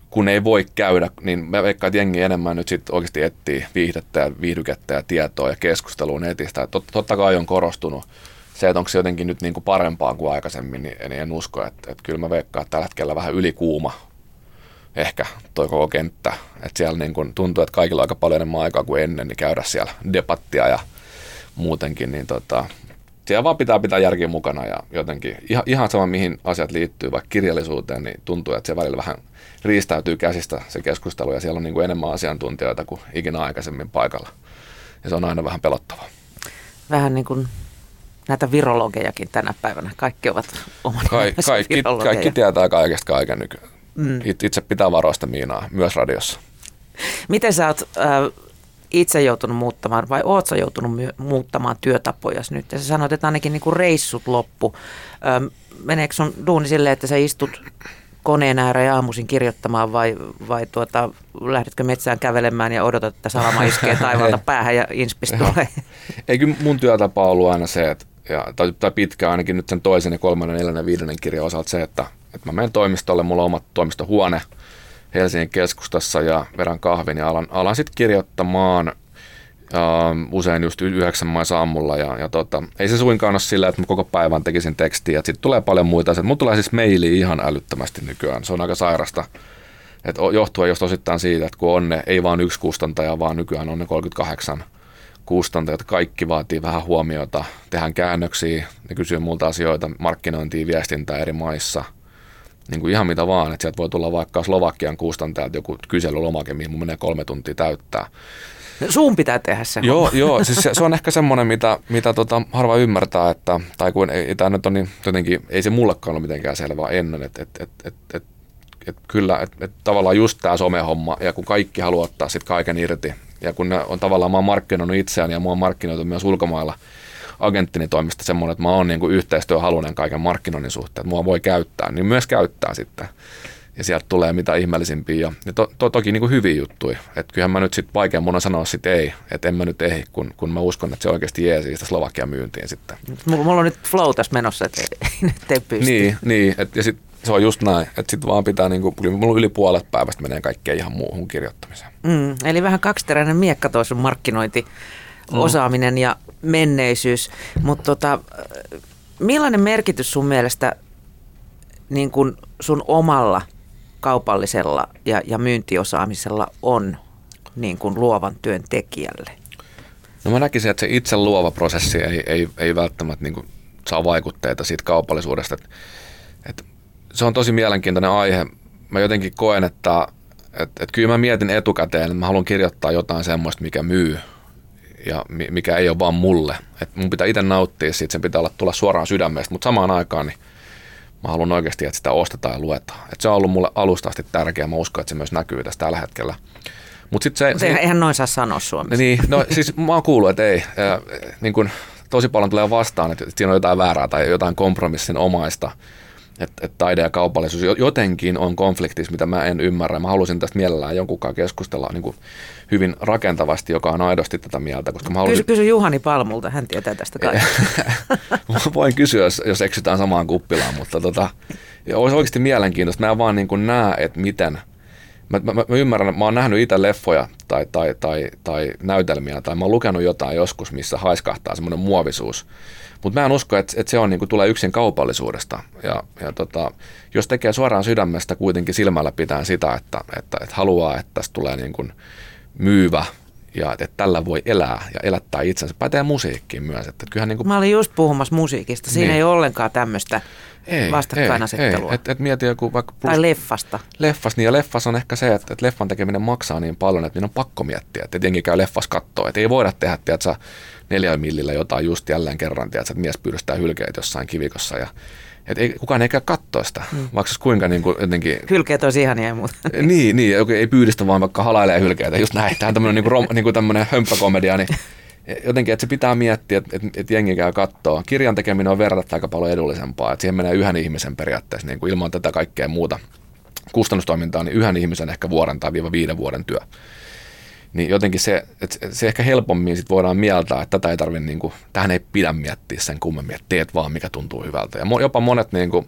Speaker 2: kun ei voi käydä, niin mä veikkaan, että jengi enemmän nyt sitten oikeasti etsii viihdettä ja viihdykettä ja tietoa ja keskustelua netistä. Tot, totta kai on korostunut se, että onko se jotenkin nyt niin kuin parempaa kuin aikaisemmin, niin en, en usko. Että, että kyllä mä veikkaan, että tällä hetkellä vähän ylikuuma ehkä toi koko kenttä. Että siellä niin kuin tuntuu, että kaikilla on aika paljon enemmän aikaa kuin ennen, niin käydä siellä debattia ja muutenkin, niin tota, siellä vaan pitää pitää järkiä mukana ja jotenkin ihan, ihan sama mihin asiat liittyy, vaikka kirjallisuuteen, niin tuntuu, että se välillä vähän riistäytyy käsistä se keskustelu ja siellä on niin kuin enemmän asiantuntijoita kuin ikinä aikaisemmin paikalla. Ja se on aina vähän pelottavaa.
Speaker 1: Vähän niin kuin näitä virologejakin tänä päivänä. Kaikki ovat oman
Speaker 2: Ka- kaikki, kaikki tietää kaikesta kaiken nykyään. Mm. Itse pitää varoista Miinaa, myös radiossa.
Speaker 1: Miten sä oot äh, itse joutunut muuttamaan vai oot sä joutunut my- muuttamaan työtapoja nyt? Ja sä sanoit, että ainakin niinku reissut loppu. Ähm, meneekö sun duuni silleen, että sä istut koneen ääreen aamuisin kirjoittamaan vai, vai tuota, lähdetkö metsään kävelemään ja odotat, että salama iskee taivaalta päähän ja inspis tulee?
Speaker 2: Ei kyllä mun työtapa on ollut aina se, että, ja, tai, tai pitkä ainakin nyt sen toisen ja kolmannen, neljännen, viidennen kirjan osalta se, että, että mä menen toimistolle, mulla on oma toimistohuone – Helsingin keskustassa ja vedän kahvin ja alan, alan sitten kirjoittamaan Uh, usein just yhdeksän mais aamulla ja, ja tota, ei se suinkaan ole sillä, että mä koko päivän tekisin tekstiä, sitten tulee paljon muita asioita. Mulla tulee siis maili ihan älyttömästi nykyään, se on aika sairasta. Et johtuen just osittain siitä, että kun on ne, ei vaan yksi kustantaja, vaan nykyään on ne 38 kustantajat, kaikki vaatii vähän huomiota, tehdään käännöksiä, ne kysyy multa asioita, markkinointia, viestintää eri maissa – niin kuin ihan mitä vaan, että sieltä voi tulla vaikka Slovakian kustantajalta joku kyselylomake, mihin mun menee kolme tuntia täyttää.
Speaker 1: No, suun pitää tehdä se.
Speaker 2: Joo, joo siis se, se, on ehkä semmoinen, mitä, mitä tota, harva ymmärtää, että, tai kun ei, tämä nyt on niin, jotenkin, ei se mullekaan ole mitenkään selvää ennen, että et, et, et, et, et kyllä, että et tavallaan just tämä somehomma, ja kun kaikki haluaa ottaa sitten kaiken irti, ja kun ne on tavallaan, mä oon markkinoinut itseään, ja mä oon markkinoitu myös ulkomailla, agenttini toimesta semmoinen, että mä oon niin yhteistyöhalunen kaiken markkinoinnin suhteen, että mua voi käyttää, niin myös käyttää sitten. Ja sieltä tulee mitä ihmeellisimpiä ja, ja to, to, toki niin kuin hyviä juttuja. Että kyllähän mä nyt sitten vaikea mun on sanoa sitten ei, että en mä nyt ehdi, kun, kun mä uskon, että se oikeasti jee siitä Slovakian myyntiin sitten.
Speaker 1: Mulla, on nyt flow tässä menossa, että nyt ei pysty.
Speaker 2: Niin, niin et, ja sitten se on just näin, että sitten vaan pitää, niin kuin, mulla yli puolet päivästä menee kaikkeen ihan muuhun kirjoittamiseen.
Speaker 1: Mm, eli vähän kaksiteräinen miekka toi sun markkinointi mm. osaaminen ja menneisyys. Mutta tota, millainen merkitys sun mielestä niin kun sun omalla kaupallisella ja, ja myyntiosaamisella on niin kun luovan työn tekijälle?
Speaker 2: No mä näkisin, että se itse luova prosessi ei, ei, ei välttämättä niin kuin saa vaikutteita siitä kaupallisuudesta. Et, et se on tosi mielenkiintoinen aihe. Mä jotenkin koen, että et, et kyllä mä mietin etukäteen, että mä haluan kirjoittaa jotain semmoista, mikä myy ja mikä ei ole vaan mulle. Et mun pitää itse nauttia siitä, sen pitää olla tulla suoraan sydämestä, mutta samaan aikaan niin mä haluan oikeasti, että sitä ostetaan ja luetaan. Et se on ollut mulle alusta asti tärkeää, mä uskon, että se myös näkyy tässä tällä hetkellä.
Speaker 1: Mut sit se, se, eihän noin saa sanoa Suomessa.
Speaker 2: Niin, no siis mä oon kuullut, että ei. Ja, niin kun, tosi paljon tulee vastaan, että siinä on jotain väärää tai jotain kompromissin omaista että, että taide ja kaupallisuus jotenkin on konfliktissa, mitä mä en ymmärrä. Mä halusin tästä mielellään jonkun kanssa keskustella niin kuin hyvin rakentavasti, joka on aidosti tätä mieltä. Koska mä halusin...
Speaker 1: kysy, kysy Juhani Palmulta, hän tietää tästä kaikesta.
Speaker 2: Voin kysyä, jos, jos eksytään samaan kuppilaan, mutta tota, olisi oikeasti mielenkiintoista. Mä en vaan niin kuin näe, että miten – Mä, mä, mä ymmärrän, mä oon nähnyt itse leffoja tai, tai, tai, tai näytelmiä tai mä oon lukenut jotain joskus, missä haiskahtaa semmoinen muovisuus. Mutta mä en usko, että, että se on, niin kuin, tulee yksin kaupallisuudesta. Ja, ja tota, jos tekee suoraan sydämestä kuitenkin silmällä pitää sitä, että, että, että haluaa, että tästä tulee niin kuin myyvä ja että tällä voi elää ja elättää itsensä. Pätee musiikkiin myös. Että kyllähän niin kuin...
Speaker 1: Mä olin just puhumassa musiikista. Siinä niin. ei ole ollenkaan tämmöistä ei, vastakkainasettelua.
Speaker 2: Ei, et, et mieti joku vaikka...
Speaker 1: Plus, tai leffasta.
Speaker 2: Leffas, niin ja leffas on ehkä se, että, että leffan tekeminen maksaa niin paljon, että niin on pakko miettiä, että jengi käy leffas kattoa. Että ei voida tehdä, tiedätkö, neljä millillä jotain just jälleen kerran, tiedätkö, että mies pyydystää hylkeet jossain kivikossa ja et ei, kukaan ei käy katsoa sitä, mm. vaikka kuinka niin kuin, jotenkin...
Speaker 1: Hylkeet olisi ihania ja muuta.
Speaker 2: niin, niin, ei pyydistä vaan vaikka halailee hylkeitä, just näin. Tämä on tämmöinen niin niin tämmöinen hömppäkomedia, niin jotenkin, että se pitää miettiä, että, että, että jengi käy katsoa. Kirjan tekeminen on verrattuna aika paljon edullisempaa, että siihen menee yhden ihmisen periaatteessa niin kuin ilman tätä kaikkea muuta kustannustoimintaa, niin yhden ihmisen ehkä vuoden tai viiva viiden vuoden työ. Niin jotenkin se, että se ehkä helpommin sit voidaan mieltää, että tätä ei tarvitse, niin kuin, tähän ei pidä miettiä sen kummemmin, että teet vaan mikä tuntuu hyvältä. Ja jopa monet niin kuin,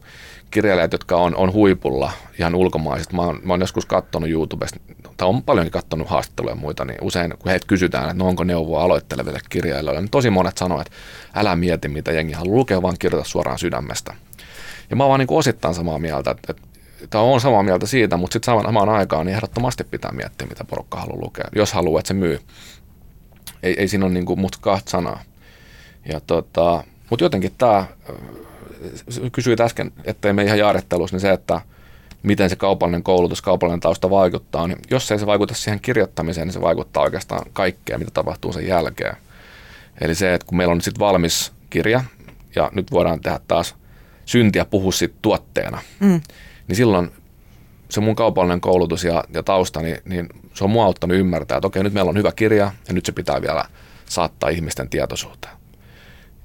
Speaker 2: kirjailijat, jotka on, on huipulla ihan ulkomaiset, mä oon, mä oon joskus katsonut YouTubesta, tai on paljonkin katsonut haastatteluja ja muita, niin usein kun heitä kysytään, että no onko neuvoa aloitteleville kirjailijoille, niin tosi monet sanoo, että älä mieti mitä jengi haluaa lukea, vaan kirjoita suoraan sydämestä. Ja mä oon vaan niin osittain samaa mieltä, että, että tai on samaa mieltä siitä, mutta sitten samaan aikaan niin ehdottomasti pitää miettiä, mitä porukka haluaa lukea, jos haluaa, että se myy. Ei, ei siinä ole niin kuin kahta sanaa. Ja tota, mutta jotenkin tämä, kysyit äsken, ettei me ihan jaarittelussa, niin se, että miten se kaupallinen koulutus, kaupallinen tausta vaikuttaa, niin jos ei se vaikuta siihen kirjoittamiseen, niin se vaikuttaa oikeastaan kaikkea, mitä tapahtuu sen jälkeen. Eli se, että kun meillä on sitten valmis kirja, ja nyt voidaan tehdä taas syntiä puhua sitten tuotteena, mm niin silloin se mun kaupallinen koulutus ja, ja tausta, niin, niin se on mua auttanut ymmärtää, että okei, nyt meillä on hyvä kirja ja nyt se pitää vielä saattaa ihmisten tietoisuuteen.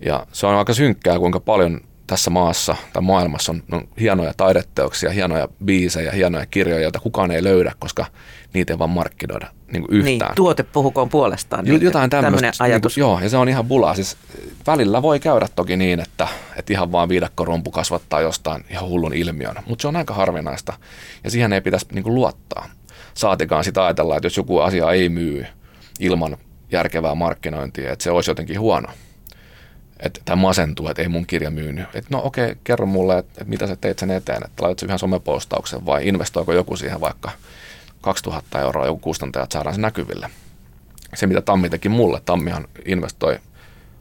Speaker 2: Ja se on aika synkkää, kuinka paljon tässä maassa tai maailmassa on, on hienoja taideteoksia, hienoja biisejä, hienoja kirjoja, joita kukaan ei löydä, koska niitä ei vaan markkinoida niin kuin yhtään.
Speaker 1: Niin, tuote puhukoon puolestaan.
Speaker 2: Niin Jotain tämmöistä. Niin ajatus. Niin kuin, joo, ja se on ihan bulaa. Siis välillä voi käydä toki niin, että, että ihan vaan viidakkorumpu kasvattaa jostain ihan hullun ilmiön, mutta se on aika harvinaista, ja siihen ei pitäisi niin kuin luottaa. Saatikaan sitä ajatella, että jos joku asia ei myy ilman järkevää markkinointia, että se olisi jotenkin huono että tämä masentuu, että ei mun kirja myynyt. Että no okei, okay, kerro mulle, että, että mitä sä teit sen eteen, että laitat ihan somepostauksen vai investoiko joku siihen vaikka 2000 euroa joku kustantaja, että saadaan se näkyville. Se, mitä Tammi teki mulle, Tammihan investoi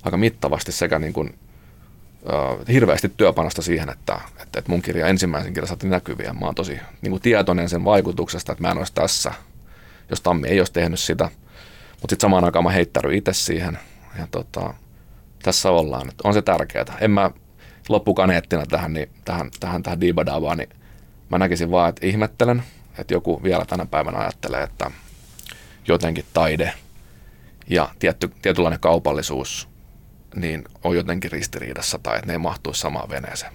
Speaker 2: aika mittavasti sekä niin kuin, uh, hirveästi työpanosta siihen, että, että, että mun kirja ensimmäisen kirjan saatiin näkyviä. Mä oon tosi niin kuin tietoinen sen vaikutuksesta, että mä en olisi tässä, jos Tammi ei olisi tehnyt sitä. Mutta sitten samaan aikaan mä heittäydyin itse siihen. Ja tota, tässä ollaan. Että on se tärkeää. En mä loppukaneettina tähän, niin, tähän, tähän, tähän diibadaavaan, niin mä näkisin vaan, että ihmettelen, että joku vielä tänä päivänä ajattelee, että jotenkin taide ja tietty, tietynlainen kaupallisuus niin on jotenkin ristiriidassa tai että ne ei mahtuisi samaan veneeseen.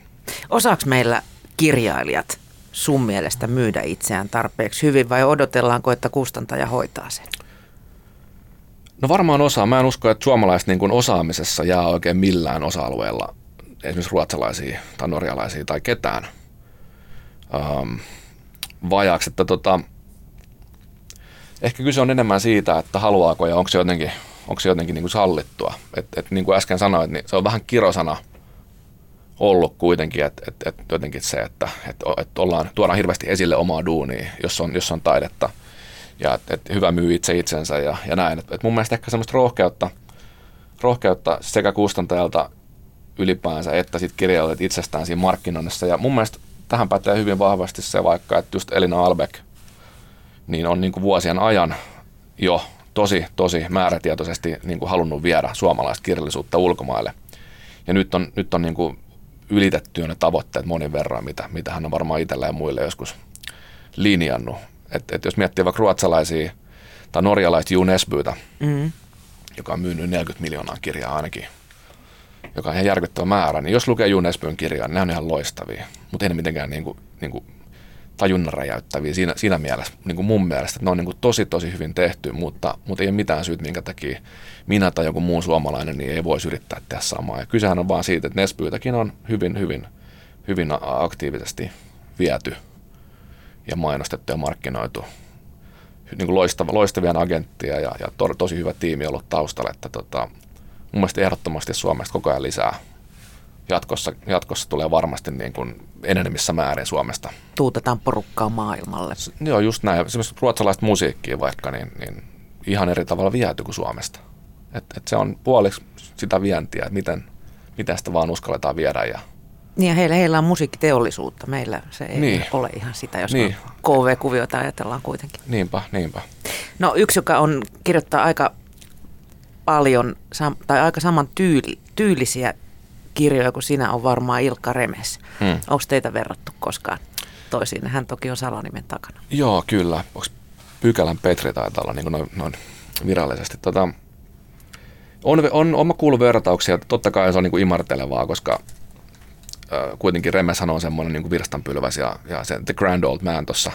Speaker 1: Osaako meillä kirjailijat sun mielestä myydä itseään tarpeeksi hyvin vai odotellaanko, että kustantaja hoitaa sen?
Speaker 2: No varmaan osaa. Mä en usko, että suomalaiset niin osaamisessa jää oikein millään osa-alueella esimerkiksi ruotsalaisia tai norjalaisia tai ketään um, vajaaksi. Että tota, ehkä kyse on enemmän siitä, että haluaako ja onko se jotenkin, onko se jotenkin niin kuin sallittua. Et, et niin kuin äsken sanoit, niin se on vähän kirosana ollut kuitenkin, että et, et jotenkin se, että et, et ollaan, tuodaan hirveästi esille omaa duunia, jos on, jos on taidetta – ja että et hyvä myy itse itsensä ja, ja näin. Et, et mun mielestä ehkä semmoista rohkeutta, rohkeutta sekä kustantajalta ylipäänsä että sitten kirjailijoilta itsestään siinä markkinoinnissa. Ja mun mielestä tähän pätee hyvin vahvasti se vaikka, että just Elina Albeck niin on niin kuin vuosien ajan jo tosi, tosi määrätietoisesti niin kuin halunnut viedä suomalaista kirjallisuutta ulkomaille. Ja nyt on, nyt on niin kuin ylitetty ne tavoitteet monin verran, mitä, mitä hän on varmaan itsellä ja muille joskus linjannut. Että et jos miettii vaikka ruotsalaisia tai norjalaista Jon Esbytä, mm. joka on myynyt 40 miljoonaa kirjaa ainakin, joka on ihan järkyttävä määrä, niin jos lukee Jon Esbyn kirjaa, niin ne on ihan loistavia, mutta ei ne mitenkään niin kuin, niin kuin tajunnan räjäyttäviä siinä, siinä mielessä, niin kuin mun mielestä, että ne on niin kuin tosi tosi hyvin tehty, mutta, mutta ei ole mitään syytä, minkä takia minä tai joku muu suomalainen niin ei voisi yrittää tehdä samaa. Ja kysehän on vaan siitä, että Nesbyytäkin on hyvin, hyvin, hyvin aktiivisesti viety ja mainostettu ja markkinoitu. Niin kuin loistava, loistavia agenttia ja, ja to, tosi hyvä tiimi ollut taustalla, että tota, mun mielestä ehdottomasti Suomesta koko ajan lisää. Jatkossa, jatkossa tulee varmasti niin kuin enenemissä määrin Suomesta.
Speaker 1: Tuutetaan porukkaa maailmalle. S-
Speaker 2: joo, just näin. Esimerkiksi ruotsalaista musiikkia vaikka, niin, niin ihan eri tavalla viety kuin Suomesta. Et, et se on puoliksi sitä vientiä, että miten, miten sitä vaan uskalletaan viedä ja
Speaker 1: niin ja heillä, heillä on musiikkiteollisuutta. Meillä se ei niin. ole ihan sitä, jos niin. KV-kuviota ajatellaan kuitenkin.
Speaker 2: Niinpä, niinpä.
Speaker 1: No yksi, joka on kirjoittaa aika paljon tai aika saman tyyli, tyylisiä kirjoja kuin sinä on varmaan Ilkka Remes. Hmm. Onko teitä verrattu koskaan toisiin? Hän toki on salanimen takana.
Speaker 2: Joo, kyllä. Onko Pykälän Petri taitaa olla niin noin, noin virallisesti. Tota, on, on, on mä kuullut vertauksia, totta kai se on niin kuin imartelevaa, koska kuitenkin Remeshan on semmoinen niin virstanpylväs ja, ja se The Grand Old Man tuossa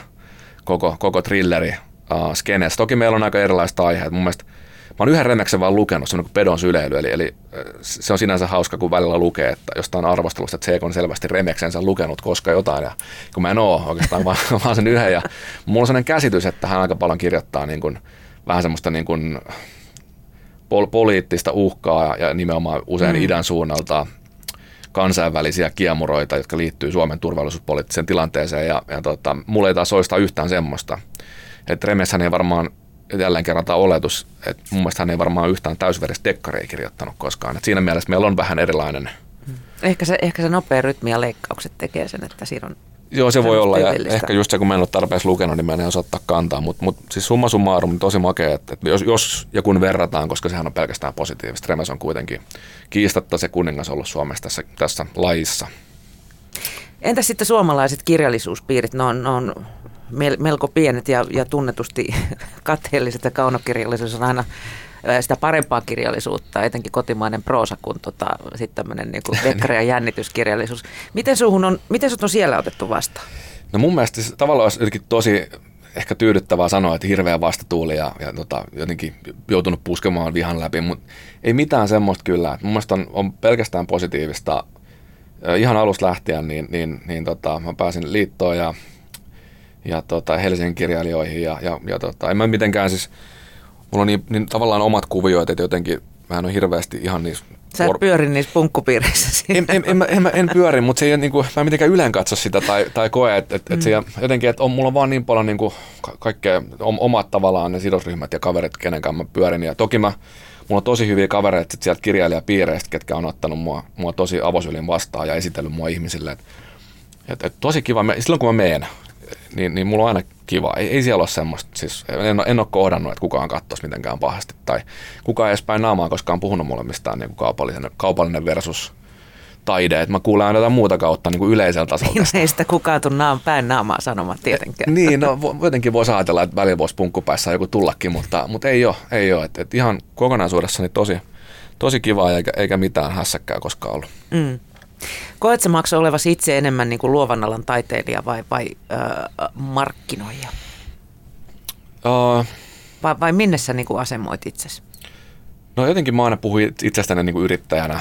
Speaker 2: koko, koko thrilleri uh, skeneessä. Toki meillä on aika erilaiset aiheet. Mun mielestä mä oon yhden remeksen vaan lukenut, semmoinen kuin pedon syleily, eli, eli se on sinänsä hauska, kun välillä lukee, että jostain arvostelusta, että Seek on selvästi remeksensä lukenut koska jotain, ja kun mä en oo oikeastaan vaan, vaan sen yhden, ja mulla on sellainen käsitys, että hän aika paljon kirjoittaa niin kuin, vähän semmoista niin kuin, pol- poliittista uhkaa ja nimenomaan usein mm. idän suunnalta kansainvälisiä kiemuroita, jotka liittyy Suomen turvallisuuspoliittiseen tilanteeseen ja, ja tota, mulle ei taas oista yhtään semmoista. Että Remeshän ei varmaan jälleen kerran tämä oletus, että mun mielestä hän ei varmaan yhtään täysveristä dekkaria kirjoittanut koskaan. Et siinä mielessä meillä on vähän erilainen.
Speaker 1: Ehkä se, ehkä se nopea rytmi ja leikkaukset tekee sen, että siinä on
Speaker 2: Joo, se voi olla. Ja ehkä just se, kun mä en ole tarpeeksi lukenut, niin mä en osaa ottaa kantaa. Mutta mut, siis summa summarum, niin tosi makea, että, että jos, jos ja kun verrataan, koska sehän on pelkästään positiivista. Remes on kuitenkin kiistatta se kuningas ollut Suomessa tässä, tässä lajissa.
Speaker 1: Entä sitten suomalaiset kirjallisuuspiirit? Ne on, ne on melko pienet ja, ja tunnetusti kateelliset ja kaunokirjallisuus on aina sitä parempaa kirjallisuutta, etenkin kotimainen proosa kuin tota, sitten tämmöinen niin vekkari- ja jännityskirjallisuus. Miten, suhun on, miten sut on siellä otettu vastaan?
Speaker 2: No mun mielestä se tavallaan olisi jotenkin tosi ehkä tyydyttävää sanoa, että hirveä vastatuuli ja, ja tota, jotenkin joutunut puskemaan vihan läpi, mutta ei mitään semmoista kyllä. Mun mielestä on, on pelkästään positiivista. Ihan alusta lähtien niin, niin, niin tota, mä pääsin liittoon ja, ja tota, Helsingin kirjailijoihin ja, ja, ja tota, en mä mitenkään siis – mulla on niin, niin tavallaan omat kuvioit, että jotenkin mä en ole hirveästi ihan niissä
Speaker 1: Sä et pyöri niissä punkkupiireissä
Speaker 2: en, en, en, en, en, pyöri, mutta se ei niin kuin, mä en mitenkään ylen katso sitä tai, tai koe, että et, mm. et se jotenkin, että on, mulla on vaan niin paljon niin kuin, kaikkea omat tavallaan ne sidosryhmät ja kaverit, kenen kanssa mä pyörin. Ja toki mä, mulla on tosi hyviä kavereita sieltä kirjailijapiireistä, ketkä on ottanut mua, mua tosi avosylin vastaan ja esitellyt mua ihmisille. Et, et, et, tosi kiva, silloin kun mä meen, niin, niin mulla on aina kiva. Ei, ei siellä ole semmoista, siis en, en ole kohdannut, että kukaan katsoisi mitenkään pahasti. Tai kukaan ei edes päin naamaa koskaan puhunut mulle mistään niin kuin kaupallinen, kaupallinen versus taide. Että mä kuulen aina jotain muuta kautta niin kuin yleisellä tasolla.
Speaker 1: Niin, ei sitä kukaan tule naam, päin naamaa sanomaan tietenkään.
Speaker 2: niin, no jotenkin voisi ajatella, että välillä voisi punkkupäissä joku tullakin, mutta, mutta ei ole. Ei ole. että et ihan kokonaisuudessani tosi, tosi kivaa eikä, eikä mitään hässäkkää koskaan ollut. Mm.
Speaker 1: Koetko maksaa olevasi itse enemmän niin kuin luovan alan taiteilija vai, vai äh, markkinoija? Uh, vai, vai minne sä niin kuin asemoit itsesi?
Speaker 2: No jotenkin mä aina puhuin itsestäni niin kuin yrittäjänä,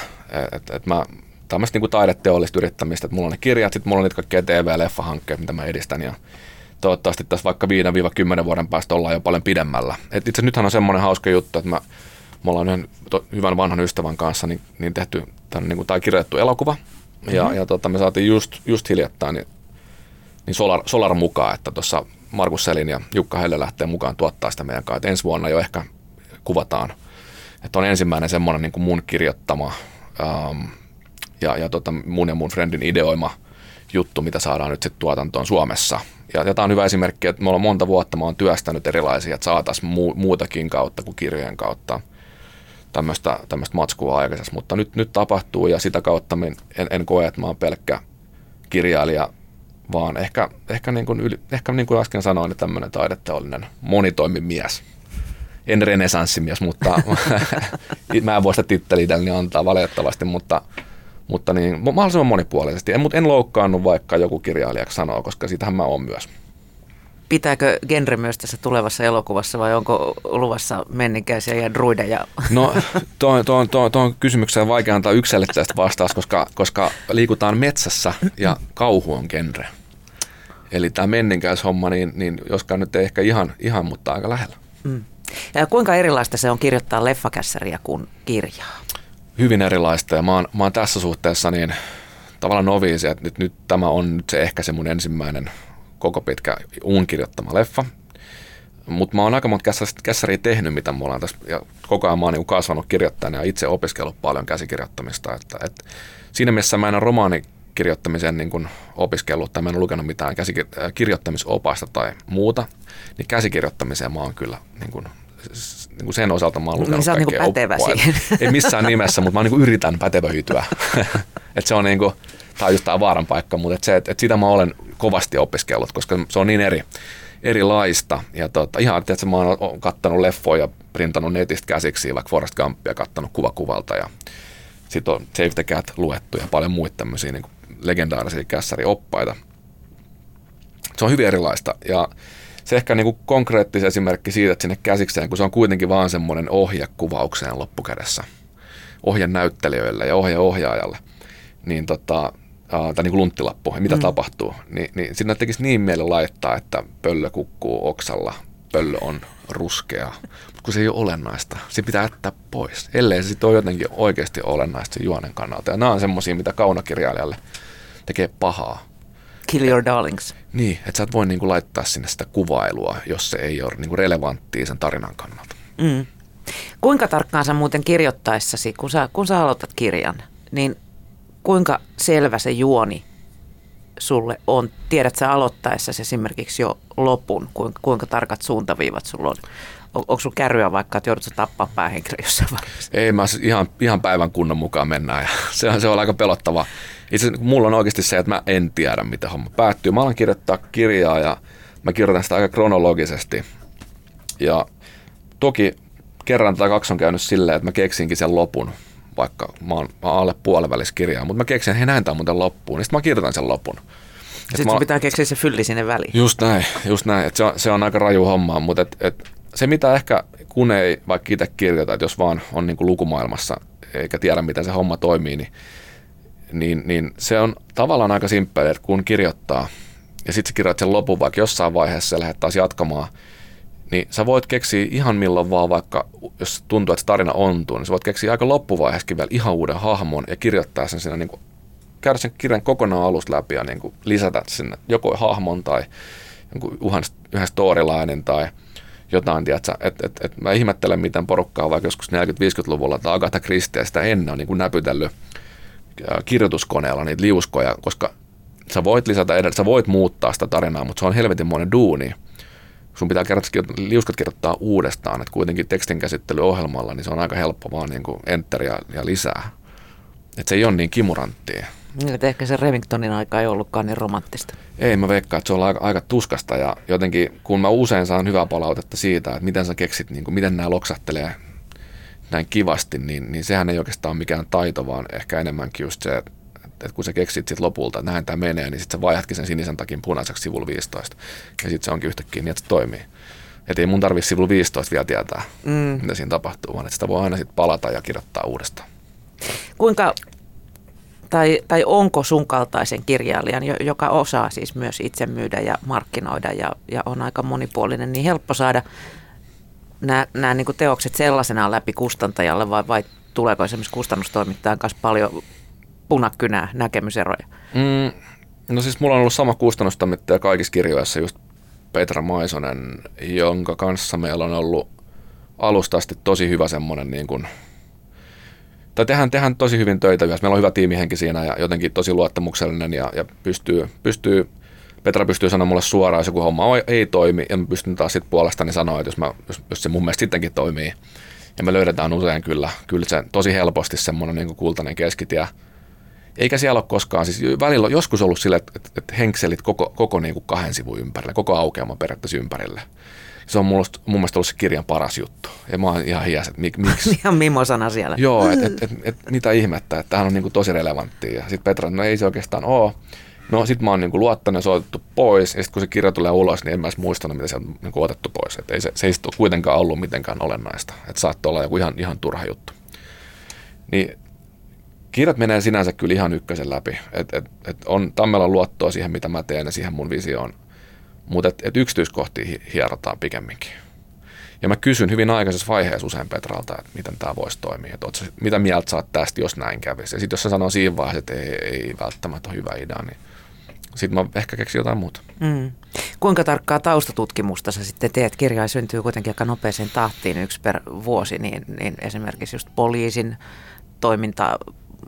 Speaker 2: että et mä tämmöistä niin kuin taideteollista yrittämistä, että mulla on ne kirjat, sitten mulla on niitä kaikkia TV- ja leffahankkeet, mitä mä edistän ja toivottavasti tässä vaikka 5-10 vuoden päästä ollaan jo paljon pidemmällä. Et itse nythän on semmoinen hauska juttu, että mä, me ollaan yhden to, hyvän vanhan ystävän kanssa niin, niin tehty tämän, niin kuin, tai kirjoitettu elokuva, ja, mm-hmm. ja tota, me saatiin just, just hiljattain niin, niin Solar, Solar mukaan, että tuossa Markus Selin ja Jukka Helle lähtee mukaan tuottaa sitä meidän kanssa. Että ensi vuonna jo ehkä kuvataan. Että on ensimmäinen semmoinen niin kuin mun kirjoittama ähm, ja, ja tota, mun ja mun friendin ideoima juttu, mitä saadaan nyt sitten tuotantoon Suomessa. Ja, ja tämä on hyvä esimerkki, että me ollaan monta vuotta, mä oon työstänyt erilaisia, että saataisiin mu, muutakin kautta kuin kirjojen kautta tämmöistä, tämmöistä matskua aikaisessa, mutta nyt, nyt tapahtuu ja sitä kautta en, en koe, että mä oon pelkkä kirjailija, vaan ehkä, ehkä, niin kuin, yli, ehkä niin kuin äsken sanoin, niin tämmöinen taideteollinen monitoimimies. En renesanssimies, mutta mä en voi sitä titteliä niin antaa valitettavasti, mutta, mutta niin, mahdollisimman monipuolisesti. En, mutta en loukkaannut vaikka joku kirjailijaksi sanoo, koska sitähän mä oon myös
Speaker 1: pitääkö genre myös tässä tulevassa elokuvassa vai onko luvassa menninkäisiä ja druideja?
Speaker 2: No tuon, tuon, tuon, tuon kysymykseen vaikea antaa yksilöllistä vastaus, koska, koska liikutaan metsässä ja kauhu on genre. Eli tämä menninkäishomma, niin, niin joskaan nyt ei ehkä ihan, ihan mutta aika lähellä. Mm.
Speaker 1: Ja kuinka erilaista se on kirjoittaa leffakässäriä kuin kirjaa?
Speaker 2: Hyvin erilaista ja mä oon, mä oon tässä suhteessa niin tavallaan noviisi, että nyt, nyt tämä on nyt se ehkä se mun ensimmäinen koko pitkä uun kirjoittama leffa. Mutta mä oon aika monta kässäriä tehnyt, mitä mulla on tässä, ja koko ajan mä oon niin kasvanut kirjoittajana ja itse opiskellut paljon käsikirjoittamista. Että, et siinä mielessä mä en ole romaanikirjoittamisen niin kuin opiskellut tai mä en ole lukenut mitään käsikirjoittamisopasta tai muuta, niin käsikirjoittamiseen mä oon kyllä niin kuin, niin kuin sen osalta mä oon lukenut niin, kaikkea niin pätevä Ei missään nimessä, mutta mä niin kuin yritän pätevöityä. että se on niin kuin, tämä on just tämä vaaran paikka, mutta et se, et, et sitä mä olen kovasti opiskellut, koska se on niin eri, erilaista. Ja tota, ihan, että mä oon kattanut leffoja, printannut netistä käsiksi, vaikka Forrest Gumpia, kattanut kuvakuvalta ja sitten on Save the Cat luettu ja paljon muita tämmöisiä niin legendaarisia kässärioppaita. Se on hyvin erilaista ja se ehkä niin konkreettinen esimerkki siitä, että sinne käsikseen, kun se on kuitenkin vaan semmoinen ohje kuvaukseen loppukädessä, ohje näyttelijöille ja ohje ohjaajalle, niin tota, tai niin kuin lunttilappu, mitä mm. tapahtuu, niin, niin sinne tekisi niin mieli laittaa, että pöllö kukkuu oksalla, pöllö on ruskea, mutta kun se ei ole olennaista, se pitää jättää pois, ellei se sitten ole jotenkin oikeasti olennaista sen juonen kannalta. Ja nämä on semmoisia, mitä kaunokirjailijalle tekee pahaa.
Speaker 1: Kill your darlings.
Speaker 2: Niin, että sä et voi niinku laittaa sinne sitä kuvailua, jos se ei ole niinku relevanttia sen tarinan kannalta.
Speaker 1: Mm. Kuinka tarkkaan sä muuten kirjoittaessasi, kun sä, kun sä aloitat kirjan, niin kuinka selvä se juoni sulle on? Tiedät sä aloittaessa esimerkiksi jo lopun, kuinka, kuinka tarkat suuntaviivat sulla on? on onko sulla kärryä vaikka, että joudut tappaa päähenkilö jossain vaiheessa?
Speaker 2: Ei, mä ihan, ihan päivän kunnon mukaan mennään ja se on, se on aika pelottava. Itse asiassa mulla on oikeasti se, että mä en tiedä, mitä homma päättyy. Mä alan kirjoittaa kirjaa ja mä kirjoitan sitä aika kronologisesti. Ja toki kerran tai kaksi on käynyt silleen, että mä keksinkin sen lopun vaikka mä oon, mä oon alle puolivälissä kirjaa, mutta mä keksin, että hei näin tämä muuten loppuun, niin sitten mä kirjoitan sen lopun.
Speaker 1: Sitten mä, pitää keksiä se fylli sinne väliin.
Speaker 2: Just näin, just näin. Et se, on, se on aika raju homma, mutta et, et se mitä ehkä kun ei vaikka itse kirjoita, että jos vaan on niin kuin lukumaailmassa eikä tiedä miten se homma toimii, niin, niin, niin se on tavallaan aika simppeli, että kun kirjoittaa ja sitten kirjoitat sen lopun vaikka jossain vaiheessa ja lähdet taas jatkamaan – niin sä voit keksiä ihan milloin vaan, vaikka jos tuntuu, että tarina ontuu, niin sä voit keksiä aika loppuvaiheessakin vielä ihan uuden hahmon ja kirjoittaa sen siinä, niin kuin, käydä sen kirjan kokonaan alusta läpi ja niin kuin lisätä sinne. Joko hahmon tai jonkun yhden, yhden storylinein tai jotain, että et, et mä ihmettelen, miten porukkaa vaikka joskus 40-50-luvulla tai Agatha Christie sitä ennen on niin kuin näpytellyt kirjoituskoneella niitä liuskoja, koska sä voit lisätä edelleen, sä voit muuttaa sitä tarinaa, mutta se on helvetinmoinen duuni sun pitää liuskat kirjoittaa uudestaan, että kuitenkin tekstinkäsittelyohjelmalla niin se on aika helppo vaan niin kuin enter ja, ja lisää. Että se ei ole niin kimuranttia.
Speaker 1: Niin, että ehkä se Remingtonin aika ei ollutkaan niin romanttista.
Speaker 2: Ei, mä veikkaan, että se on aika, aika tuskasta ja jotenkin kun mä usein saan hyvää palautetta siitä, että miten sä keksit, niin kuin, miten nämä loksahtelee näin kivasti, niin, niin sehän ei oikeastaan ole mikään taito, vaan ehkä enemmänkin just se, että että kun sä keksit sit lopulta, että näin tämä menee, niin sitten sä vaihdatkin sen sinisen takin punaiseksi sivulla 15. Ja sitten se onkin yhtäkkiä niin, että se toimii. Että ei mun tarvitse sivulla 15 vielä tietää, mm. mitä siinä tapahtuu, vaan että sitä voi aina sitten palata ja kirjoittaa uudestaan.
Speaker 1: Kuinka tai, tai onko sun kaltaisen kirjailijan, joka osaa siis myös itse myydä ja markkinoida ja, ja on aika monipuolinen, niin helppo saada nämä, nämä niin teokset sellaisenaan läpi kustantajalle vai, vai tuleeko esimerkiksi kustannustoimittajan kanssa paljon punakynää näkemyseroja?
Speaker 2: Mm, no siis mulla on ollut sama kustannustoimittaja kaikissa kirjoissa, just Petra Maisonen, jonka kanssa meillä on ollut alusta asti tosi hyvä semmoinen niin kuin, tai tehdään, tehdään tosi hyvin töitä yhdessä. Meillä on hyvä tiimihenki siinä ja jotenkin tosi luottamuksellinen ja, ja pystyy, pystyy, Petra pystyy sanoa mulle suoraan, jos joku homma ei toimi ja mä pystyn taas sitten puolestani sanoa, että jos, mä, jos, jos se mun mielestä sittenkin toimii. Ja me löydetään usein kyllä, kyllä se tosi helposti semmoinen niin kultainen keskitie – eikä siellä ole koskaan, siis välillä on joskus ollut sille, että, että henkselit koko, koko niin kuin kahden sivun ympärille, koko aukeaman periaatteessa ympärille. Se on mun, mun mielestä ollut se kirjan paras juttu. Ja mä oon ihan hias, että mik, miksi.
Speaker 1: ihan mimosana siellä.
Speaker 2: Joo, että et, et, et, mitä ihmettä, että tämähän on niin kuin tosi relevanttia. Ja sitten Petra, no ei se oikeastaan ole. No sitten mä oon niin kuin luottanut ja otettu pois, ja sitten kun se kirja tulee ulos, niin en mä edes muistanut, mitä se on niin kuin otettu pois. Et ei se, se ei ole kuitenkaan ollut mitenkään olennaista. Että saattoi olla joku ihan, ihan turha juttu. Niin kirjat menee sinänsä kyllä ihan ykkösen läpi. Et, et, et on Tammella luottoa siihen, mitä mä teen ja siihen mun visioon. Mutta et, et yksityiskohtia hierotaan pikemminkin. Ja mä kysyn hyvin aikaisessa vaiheessa usein Petralta, että miten tämä voisi toimia. Että sä, mitä mieltä saat tästä, jos näin kävisi. Ja sitten jos se sanoo siinä vaiheessa, että ei, ei välttämättä ole hyvä idea, niin sitten mä ehkä keksin jotain muuta. Mm.
Speaker 1: Kuinka tarkkaa taustatutkimusta sä sitten teet? Kirja syntyy kuitenkin aika nopeeseen tahtiin yksi per vuosi, niin, niin esimerkiksi just poliisin toiminta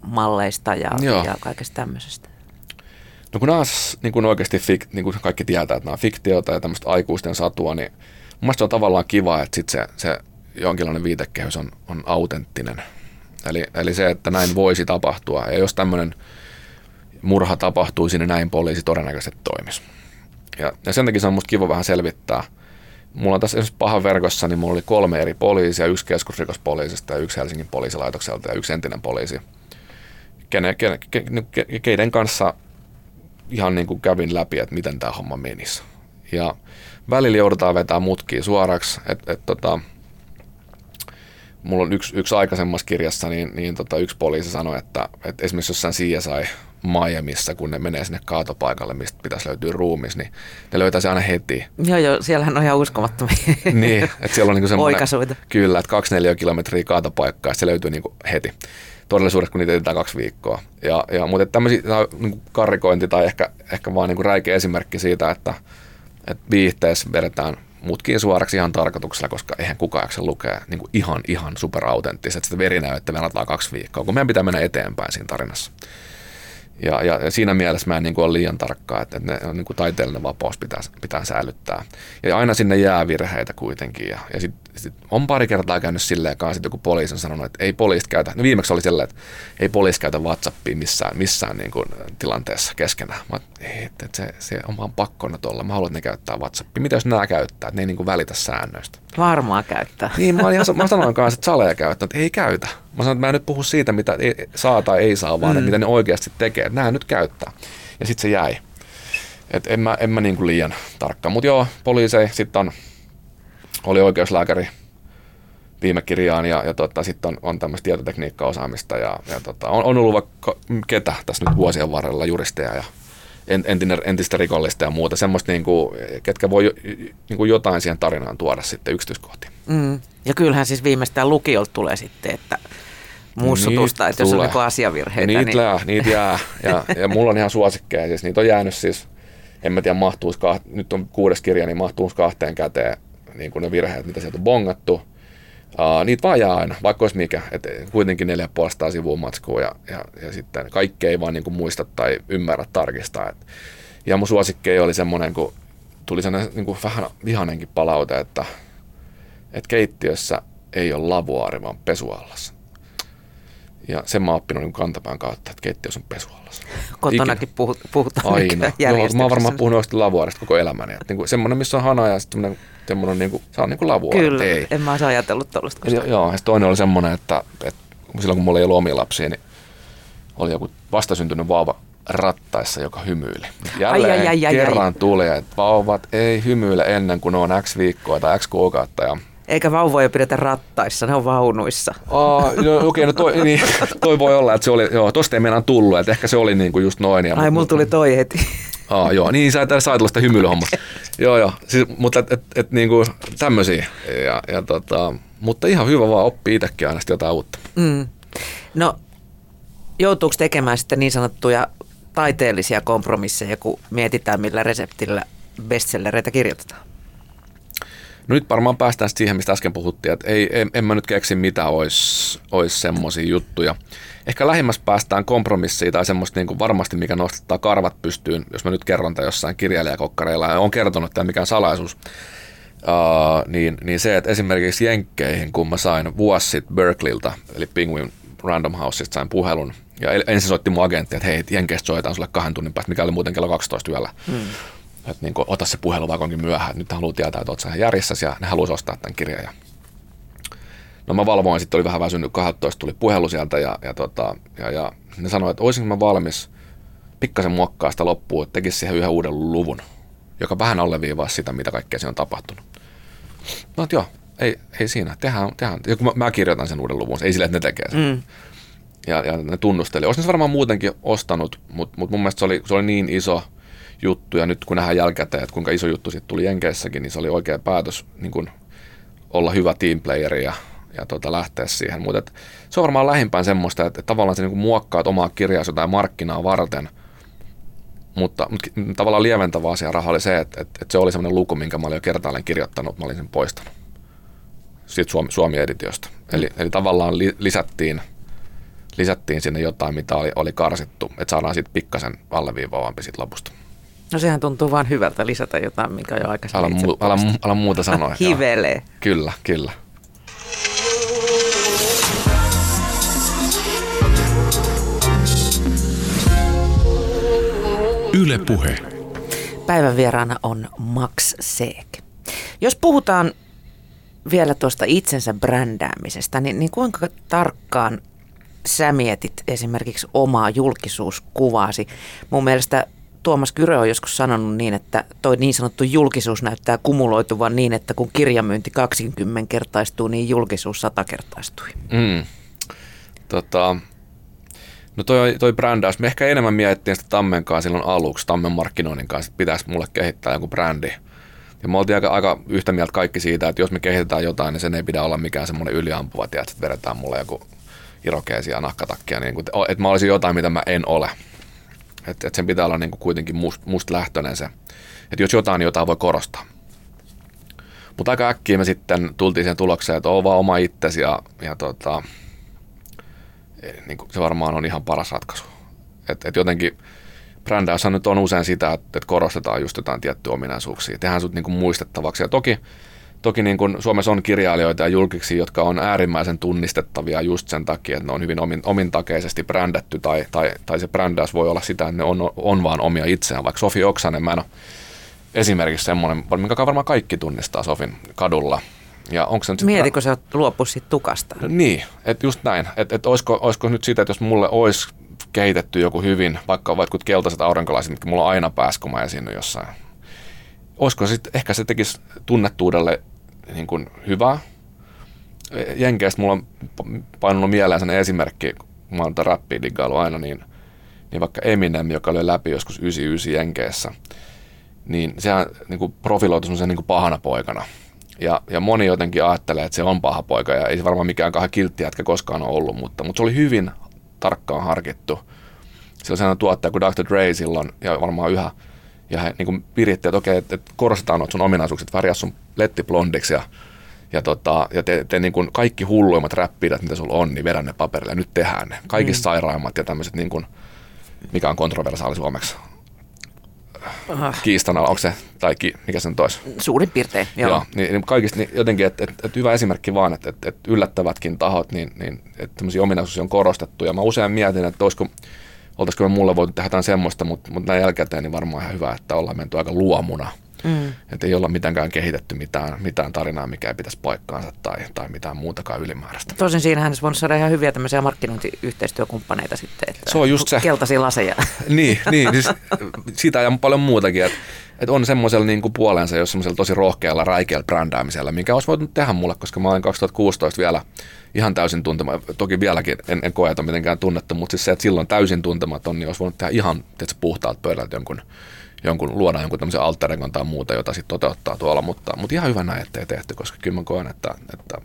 Speaker 1: malleista ja, ja kaikesta tämmöisestä?
Speaker 2: No kun nämä niin kuin oikeasti, fik, niin kuin kaikki tietää, että nämä on fiktiota ja tämmöistä aikuisten satua, niin mun mielestä se on tavallaan kiva, että sit se, se jonkinlainen viitekehys on, on autenttinen. Eli, eli se, että näin voisi tapahtua. Ja jos tämmöinen murha tapahtuisi, niin näin poliisi todennäköisesti toimisi. Ja, ja sen takia se on musta kiva vähän selvittää. Mulla on tässä esimerkiksi pahan verkossa, niin mulla oli kolme eri poliisia, yksi keskusrikospoliisista ja yksi Helsingin poliisilaitokselta ja yksi entinen poliisi – kene, kene, ke, keiden kanssa ihan niin kuin kävin läpi, että miten tämä homma menisi. Ja välillä joudutaan vetää mutkia suoraksi, että et, tota, mulla on yksi, yksi aikaisemmassa kirjassa, niin, niin tota, yksi poliisi sanoi, että, että esimerkiksi jossain CSI Miamiissa, kun ne menee sinne kaatopaikalle, mistä pitäisi löytyä ruumis, niin ne löytäisi aina heti.
Speaker 1: Joo, joo, siellähän on ihan uskomattomia
Speaker 2: niin, että siellä on niinku semmoinen,
Speaker 1: oikaisuita.
Speaker 2: Kyllä, että kaksi neljä kilometriä kaatopaikkaa, ja se löytyy niinku heti. Todellisuudessa, kun niitä etsitään kaksi viikkoa. Ja, ja, mutta tämmöisiä niin karikointi tai ehkä, ehkä vaan niin räikeä esimerkki siitä, että, että viihteessä vedetään mutkiin suoraksi ihan tarkoituksella, koska eihän kukaan jaksa lukea niin ihan, ihan superautenttisesti. Sitä verinäyttä kaksi viikkoa, kun meidän pitää mennä eteenpäin siinä tarinassa. Ja, ja, ja siinä mielessä mä en niin kuin ole liian tarkkaa, että ne, niin kuin taiteellinen vapaus pitää, pitää säilyttää. Ja aina sinne jää virheitä kuitenkin. Ja, ja sit, sit on pari kertaa käynyt silleen kanssa, että joku poliisi on sanonut, että ei poliisi käytä. No viimeksi oli silleen, että ei poliisi käytä WhatsAppia missään, missään niin kuin tilanteessa keskenään. Mä että, että se, se on vaan pakkona tuolla. Mä haluan, että ne käyttää WhatsAppia. Mitä jos nämä käyttää, että ne ei niin kuin välitä säännöistä?
Speaker 1: Varmaan käyttää.
Speaker 2: Niin, mä, ihan, mä sanoin kanssa, että saleja käyttää, että ei käytä. Mä sanoin, että mä en nyt puhu siitä, mitä ei, saa tai ei saa, vaan mm. että mitä ne oikeasti tekee. Että nämä nyt käyttää. Ja sitten se jäi. Et en mä, en mä niin kuin liian tarkka. Mutta joo, poliisei, sitten on, oli oikeuslääkäri viime kirjaan ja, ja tota, sitten on, on tämmöistä tietotekniikkaosaamista ja, ja tota, on, on ollut vaikka ketä tässä nyt vuosien varrella juristeja ja entinen, entistä rikollista ja muuta, semmoista, niin kuin, ketkä voi niin kuin jotain siihen tarinaan tuoda sitten yksityiskohtiin.
Speaker 1: Mm. Ja kyllähän siis viimeistään lukiolta tulee sitten, että muistutusta, että tulee. jos on niin asiavirheitä.
Speaker 2: Niitä, niin... Lää, niitä jää, ja, ja mulla on ihan suosikkeja, siis niitä on jäänyt siis, en mä tiedä mahtuisi, nyt on kuudes kirja, niin mahtuisi kahteen käteen niin kuin ne virheet, mitä sieltä on bongattu, Uh, niitä vaan jää aina, vaikka olisi mikä. Et kuitenkin neljä puolesta sivua matskua ja, ja, ja sitten kaikki ei vaan niinku muista tai ymmärrä tarkistaa. Et, ja mun suosikkeja oli semmoinen, kun tuli sellainen niinku vähän vihanenkin palaute, että, että keittiössä ei ole lavuaari, vaan pesuallas. Ja sen mä oon oppinut niin kantapään kautta, että keittiössä on pesuallas.
Speaker 1: Kotonakin puhut, puhutaan
Speaker 2: Aina. Joo, mä oon varmaan puhunut oikeasti lavuaarista koko elämäni. Että niin semmoinen, missä on hana ja sitten semmoinen, niin kuin, se on niin kuin lavuaari.
Speaker 1: Kyllä, ei. en mä olisi ajatellut tuollaista.
Speaker 2: Joo, ja toinen oli semmoinen, että, että silloin kun mulla ei ollut omia lapsia, niin oli joku vastasyntynyt vauva rattaissa, joka hymyili. Jälleen ai, ai, ai, kerran ai. tuli, että vauvat ei hymyile ennen kuin on X viikkoa tai X kuukautta. Ja
Speaker 1: eikä vauvoja pidetä rattaissa, ne on vaunuissa.
Speaker 2: Aa, no, okei, okay, no toi, niin, toi voi olla, että se oli, joo, tosta ei meinaan tullut, että ehkä se oli niinku just noin. Ja,
Speaker 1: Ai, mulla tuli toi heti.
Speaker 2: Aa, joo, niin sä et saa tuollaista hymyilyhommasta. joo, joo, siis, mutta et, et, et, niinku tämmöisiä. Ja, ja tota, mutta ihan hyvä vaan oppii itsekin aina jotain uutta.
Speaker 1: Mm. No, joutuuko tekemään sitten niin sanottuja taiteellisia kompromisseja, kun mietitään, millä reseptillä bestsellereitä kirjoitetaan?
Speaker 2: No nyt varmaan päästään siihen, mistä äsken puhuttiin, että ei, en, en mä nyt keksi, mitä olisi, olisi semmoisia juttuja. Ehkä lähimmässä päästään kompromissiin tai semmoista niin kuin varmasti, mikä nostaa karvat pystyyn, jos mä nyt kerron tämän jossain kirjailijakokkareilla ja on kertonut tämä mikään salaisuus. Uh, niin, niin se, että esimerkiksi Jenkkeihin, kun mä sain vuosi sitten Berkeleyltä, eli Penguin Random Houseista sain puhelun, ja ensin soitti mun agentti, että hei, Jenkeistä soitaan sulle kahden tunnin päästä, mikä oli muuten kello 12 yöllä. Hmm että niin kuin, ota se puhelu vaikka onkin myöhään, nyt haluaa tietää, että olet järjessäsi ja ne haluaisi ostaa tämän kirjan. Ja no mä valvoin, sitten oli vähän väsynyt, 12 tuli puhelu sieltä ja, ja, tota, ja, ja ne sanoi, että olisinko mä valmis pikkasen muokkaa sitä loppuun, että tekisi siihen yhden uuden luvun, joka vähän alleviivaa sitä, mitä kaikkea siinä on tapahtunut. No, joo, ei, ei siinä, tehdään, tehdään. Ja kun mä, mä kirjoitan sen uuden luvun, ei sille, että ne tekee sen. Mm. Ja, ja ne tunnusteli. Olisin varmaan muutenkin ostanut, mutta, mutta mun mielestä se oli, se oli niin iso – juttu. Ja nyt kun nähdään jälkikäteen, että kuinka iso juttu sitten tuli Jenkeissäkin, niin se oli oikea päätös niin kun olla hyvä teamplayeri ja, ja tota, lähteä siihen. Mutta se on varmaan lähimpään semmoista, että, että tavallaan se niin muokkaat omaa kirjaa jotain markkinaa varten, mutta, mutta tavallaan lieventävä asia raha oli se, että, että, että se oli semmoinen luku, minkä mä olin jo kertaalleen kirjoittanut, mä olin sen poistanut siitä Suomi, Suomi-editiosta. Eli, eli tavallaan li, lisättiin, lisättiin sinne jotain, mitä oli, oli karsittu, että saadaan sitten pikkasen alleviivaavampi siitä lopusta.
Speaker 1: No sehän tuntuu vaan hyvältä lisätä jotain, mikä jo aikaisemmin
Speaker 2: ala, mu- ala, ala muuta sanoa.
Speaker 1: Hivelee.
Speaker 2: Kyllä, kyllä.
Speaker 1: Yle Puhe. Päivän vieraana on Max Seek. Jos puhutaan vielä tuosta itsensä brändäämisestä, niin, niin kuinka tarkkaan sä mietit esimerkiksi omaa julkisuuskuvaasi? Mun mielestä Tuomas Kyrö on joskus sanonut niin, että toi niin sanottu julkisuus näyttää kumuloituvan niin, että kun kirjamyynti 20 kertaistuu, niin julkisuus 100 kertaistui.
Speaker 2: Mm. Tota, no toi, toi brändäys, me ehkä enemmän mietittiin sitä Tammen kanssa silloin aluksi, Tammen markkinoinnin kanssa, että pitäisi mulle kehittää joku brändi. Ja me oltiin aika, aika yhtä mieltä kaikki siitä, että jos me kehitetään jotain, niin sen ei pidä olla mikään semmoinen yliampuva, tiedät, että vedetään mulle joku irokeesia nahkatakkia, niin kuin, että mä olisin jotain, mitä mä en ole. Että et sen pitää olla niin kuin kuitenkin must, must lähtöinen se, että jos jotain, niin jotain voi korostaa. Mutta aika äkkiä me sitten tultiin siihen tulokseen, että on vaan oma itsesi ja, ja tota, e, niin kuin se varmaan on ihan paras ratkaisu. Et, et jotenkin brändäys nyt on usein sitä, että, että korostetaan just jotain tiettyjä ominaisuuksia. Tehdään sut niin kuin muistettavaksi. Ja toki Toki niin kuin Suomessa on kirjailijoita ja julkiksi, jotka on äärimmäisen tunnistettavia just sen takia, että ne on hyvin omin, omintakeisesti brändätty tai, tai, tai se brändäys voi olla sitä, että ne on, on vaan omia itseään. Vaikka Sofi Oksanen, mä en ole esimerkiksi semmoinen, minkä varmaan kaikki tunnistaa Sofin kadulla. Ja onko se nyt
Speaker 1: Mietitkö sä luopu siitä tukasta?
Speaker 2: No niin, että just näin. Että et olisiko, olisiko nyt sitä, että jos mulle olisi kehitetty joku hyvin, vaikka vaikka keltaiset aurinkolaiset, mitkä mulla on aina päässä, kun mä esiinnyn jossain. Olisiko sitten, ehkä se tekisi tunnettuudelle niin kuin hyvä. Jenkeistä mulla on painunut mieleen sen esimerkki, kun mä oon räppiä aina, niin, niin vaikka Eminem, joka oli läpi joskus 99 Jenkeissä, niin sehän niin kuin profiloitui sen niin kuin pahana poikana. Ja, ja moni jotenkin ajattelee, että se on paha poika ja ei se varmaan mikään kahden kiltti jätkä koskaan ole ollut, mutta, mutta se oli hyvin tarkkaan harkittu. Se on sellainen tuottaja kuin Dr. Dre silloin ja varmaan yhä – ja he niin piritti, että okei, että, että korostetaan sun ominaisuukset, värjää sun letti blondiksi ja, ja, tota, ja te, te niin kuin kaikki hulluimmat räppiidät, mitä sulla on, niin vedän ne paperille ja nyt tehdään ne. Kaikista mm. sairaimmat ja tämmöiset, niin kuin, mikä on kontroversaali suomeksi. Aha. Kiistana, onko se, tai ki, mikä se on tois?
Speaker 1: Suurin piirtein, joo. joo
Speaker 2: niin, niin kaikista niin jotenkin, että et, et hyvä esimerkki vaan, että et, et yllättävätkin tahot, niin, niin että tämmöisiä ominaisuuksia on korostettu. Ja mä usein mietin, että olisiko oltaisiko me mulle voitu tehdä jotain semmoista, mutta, mutta näin jälkikäteen niin varmaan ihan hyvä, että ollaan menty aika luomuna. Mm. Että ei olla mitenkään kehitetty mitään, mitään tarinaa, mikä ei pitäisi paikkaansa tai, tai mitään muutakaan ylimääräistä.
Speaker 1: Tosin siinähän olisi voinut saada ihan hyviä tämmöisiä markkinointiyhteistyökumppaneita sitten. Että
Speaker 2: se on just se.
Speaker 1: Keltaisia laseja.
Speaker 2: niin, niin siis sitä ja paljon muutakin. Että että on semmoisella niin kuin puolensa, jos semmoisella tosi rohkealla, räikeällä brändäämisellä, mikä olisi voinut tehdä mulle, koska mä olin 2016 vielä ihan täysin tuntematon. Toki vieläkin en, en koe, että mitenkään tunnettu, mutta siis se, että silloin täysin tuntematon, niin olisi voinut tehdä ihan tietysti, puhtaalta pöydältä jonkun, jonkun, luoda jonkun tämmöisen alter tai muuta, jota sitten toteuttaa tuolla, mutta, mutta ihan hyvä näin, ettei tehty, koska kyllä mä koen, että, että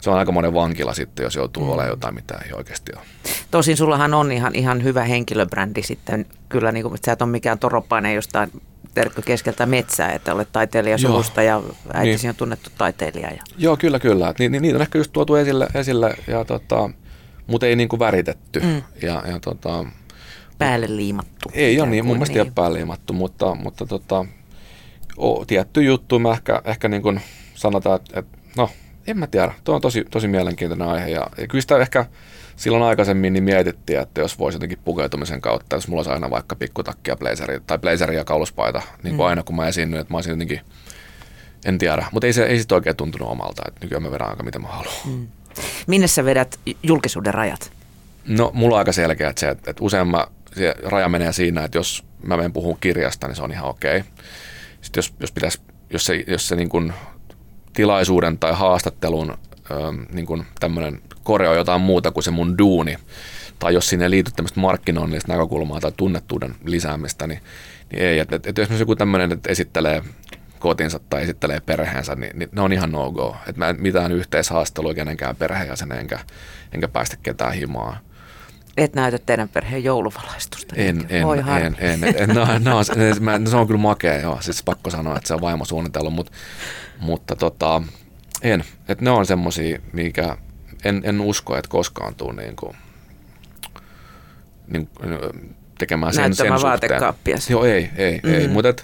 Speaker 2: se on aika monen vankila sitten, jos joutuu mm. olemaan jotain, mitä ei oikeasti ole.
Speaker 1: Tosin sullahan on ihan, ihan hyvä henkilöbrändi sitten, kyllä niin kuin, että sä et ole mikään toropainen jostain Terkko keskeltä metsää, että olet taiteilija suvusta ja äitisi niin. on tunnettu taiteilija. Ja...
Speaker 2: Joo, kyllä, kyllä. Ni, ni, niitä on ehkä just tuotu esille, esille ja tota, mutta ei niin kuin väritetty. Mm. Ja, ja tota,
Speaker 1: päälle liimattu.
Speaker 2: Ei ole niin, mun mielestä niin. ei ole päälle liimattu, mutta, mutta tota, o, tietty juttu, mä ehkä, ehkä niin kuin sanotaan, että, että no, en mä tiedä. Tuo on tosi, tosi mielenkiintoinen aihe ja, ja kyllä sitä ehkä silloin aikaisemmin niin mietittiin, että jos voisi jotenkin pukeutumisen kautta, jos mulla olisi aina vaikka pikkutakki ja blazeri, tai blazeri ja kauluspaita, niin kuin mm. aina kun mä esiinnyin, että mä olisin jotenkin, en tiedä, mutta ei se, ei se oikein tuntunut omalta, että nykyään mä vedän aika mitä mä haluan. Mm.
Speaker 1: Minne sä vedät julkisuuden rajat?
Speaker 2: No mulla on aika selkeä että se, että, että usein mä, se raja menee siinä, että jos mä menen puhun kirjasta, niin se on ihan okei. Okay. Sitten jos, jos, pitäisi, jos se, jos se niin kuin tilaisuuden tai haastattelun niin kuin tämmöinen koreo jotain muuta kuin se mun duuni, tai jos sinne liittyy tämmöistä markkinoinnista näkökulmaa tai tunnettuuden lisäämistä, niin, niin ei. Että et, et jos joku tämmöinen, että esittelee kotinsa tai esittelee perheensä, niin, niin ne on ihan no-go. Että mä en mitään yhteishaastelua kenenkään perheenjäsenen enkä, enkä päästä ketään himaa.
Speaker 1: Et näytä teidän perheen jouluvalaistusta.
Speaker 2: En, en, Voi en, en, en, en, no, no, no, se on kyllä makea, joo. Siis pakko sanoa, että se on vaimo suunnitellut, mutta, mutta tota, en. Et ne on semmoisia, mikä en, en usko, että koskaan tuu niin kuin, niin, tekemään sen, sen suhteen. Joo, ei, ei, mm. ei. Mutta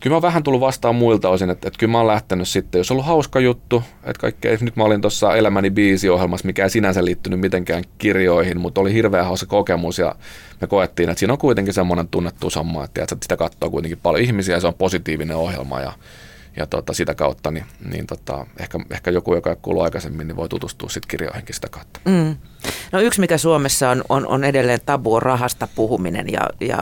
Speaker 2: kyllä mä oon vähän tullut vastaan muilta osin, että, että kyllä mä oon lähtenyt sitten, jos on ollut hauska juttu, että kaikkea, nyt mä olin tuossa Elämäni biisiohjelmassa, mikä ei sinänsä liittynyt mitenkään kirjoihin, mutta oli hirveän hauska kokemus ja me koettiin, että siinä on kuitenkin semmoinen tunnettu samma, että, että sitä katsoo kuitenkin paljon ihmisiä ja se on positiivinen ohjelma ja ja tota, sitä kautta niin, niin tota, ehkä, ehkä joku, joka ei kuullut aikaisemmin, niin voi tutustua sitten kirjoihinkin sitä kautta. Mm.
Speaker 1: No yksi, mikä Suomessa on, on, on edelleen tabu, on rahasta puhuminen ja, ja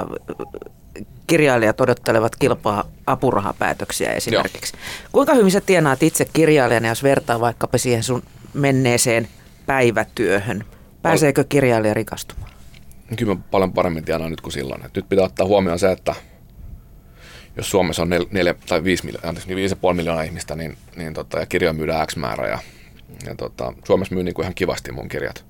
Speaker 1: kirjailijat odottelevat kilpaa apurahapäätöksiä esimerkiksi. Joo. Kuinka hyvin sä tienaat itse kirjailijana, jos vertaa vaikkapa siihen sun menneeseen päivätyöhön? Pääseekö kirjailija rikastumaan?
Speaker 2: Kyllä mä paljon paremmin tienaan nyt kuin silloin. Et nyt pitää ottaa huomioon se, että jos Suomessa on 4 tai 5 miljoonaa, anteeksi, niin 5,5 miljoonaa ihmistä, niin, niin tota, ja kirjoja myydään X määrä ja, ja tota, Suomessa myy niin kuin ihan kivasti mun kirjat.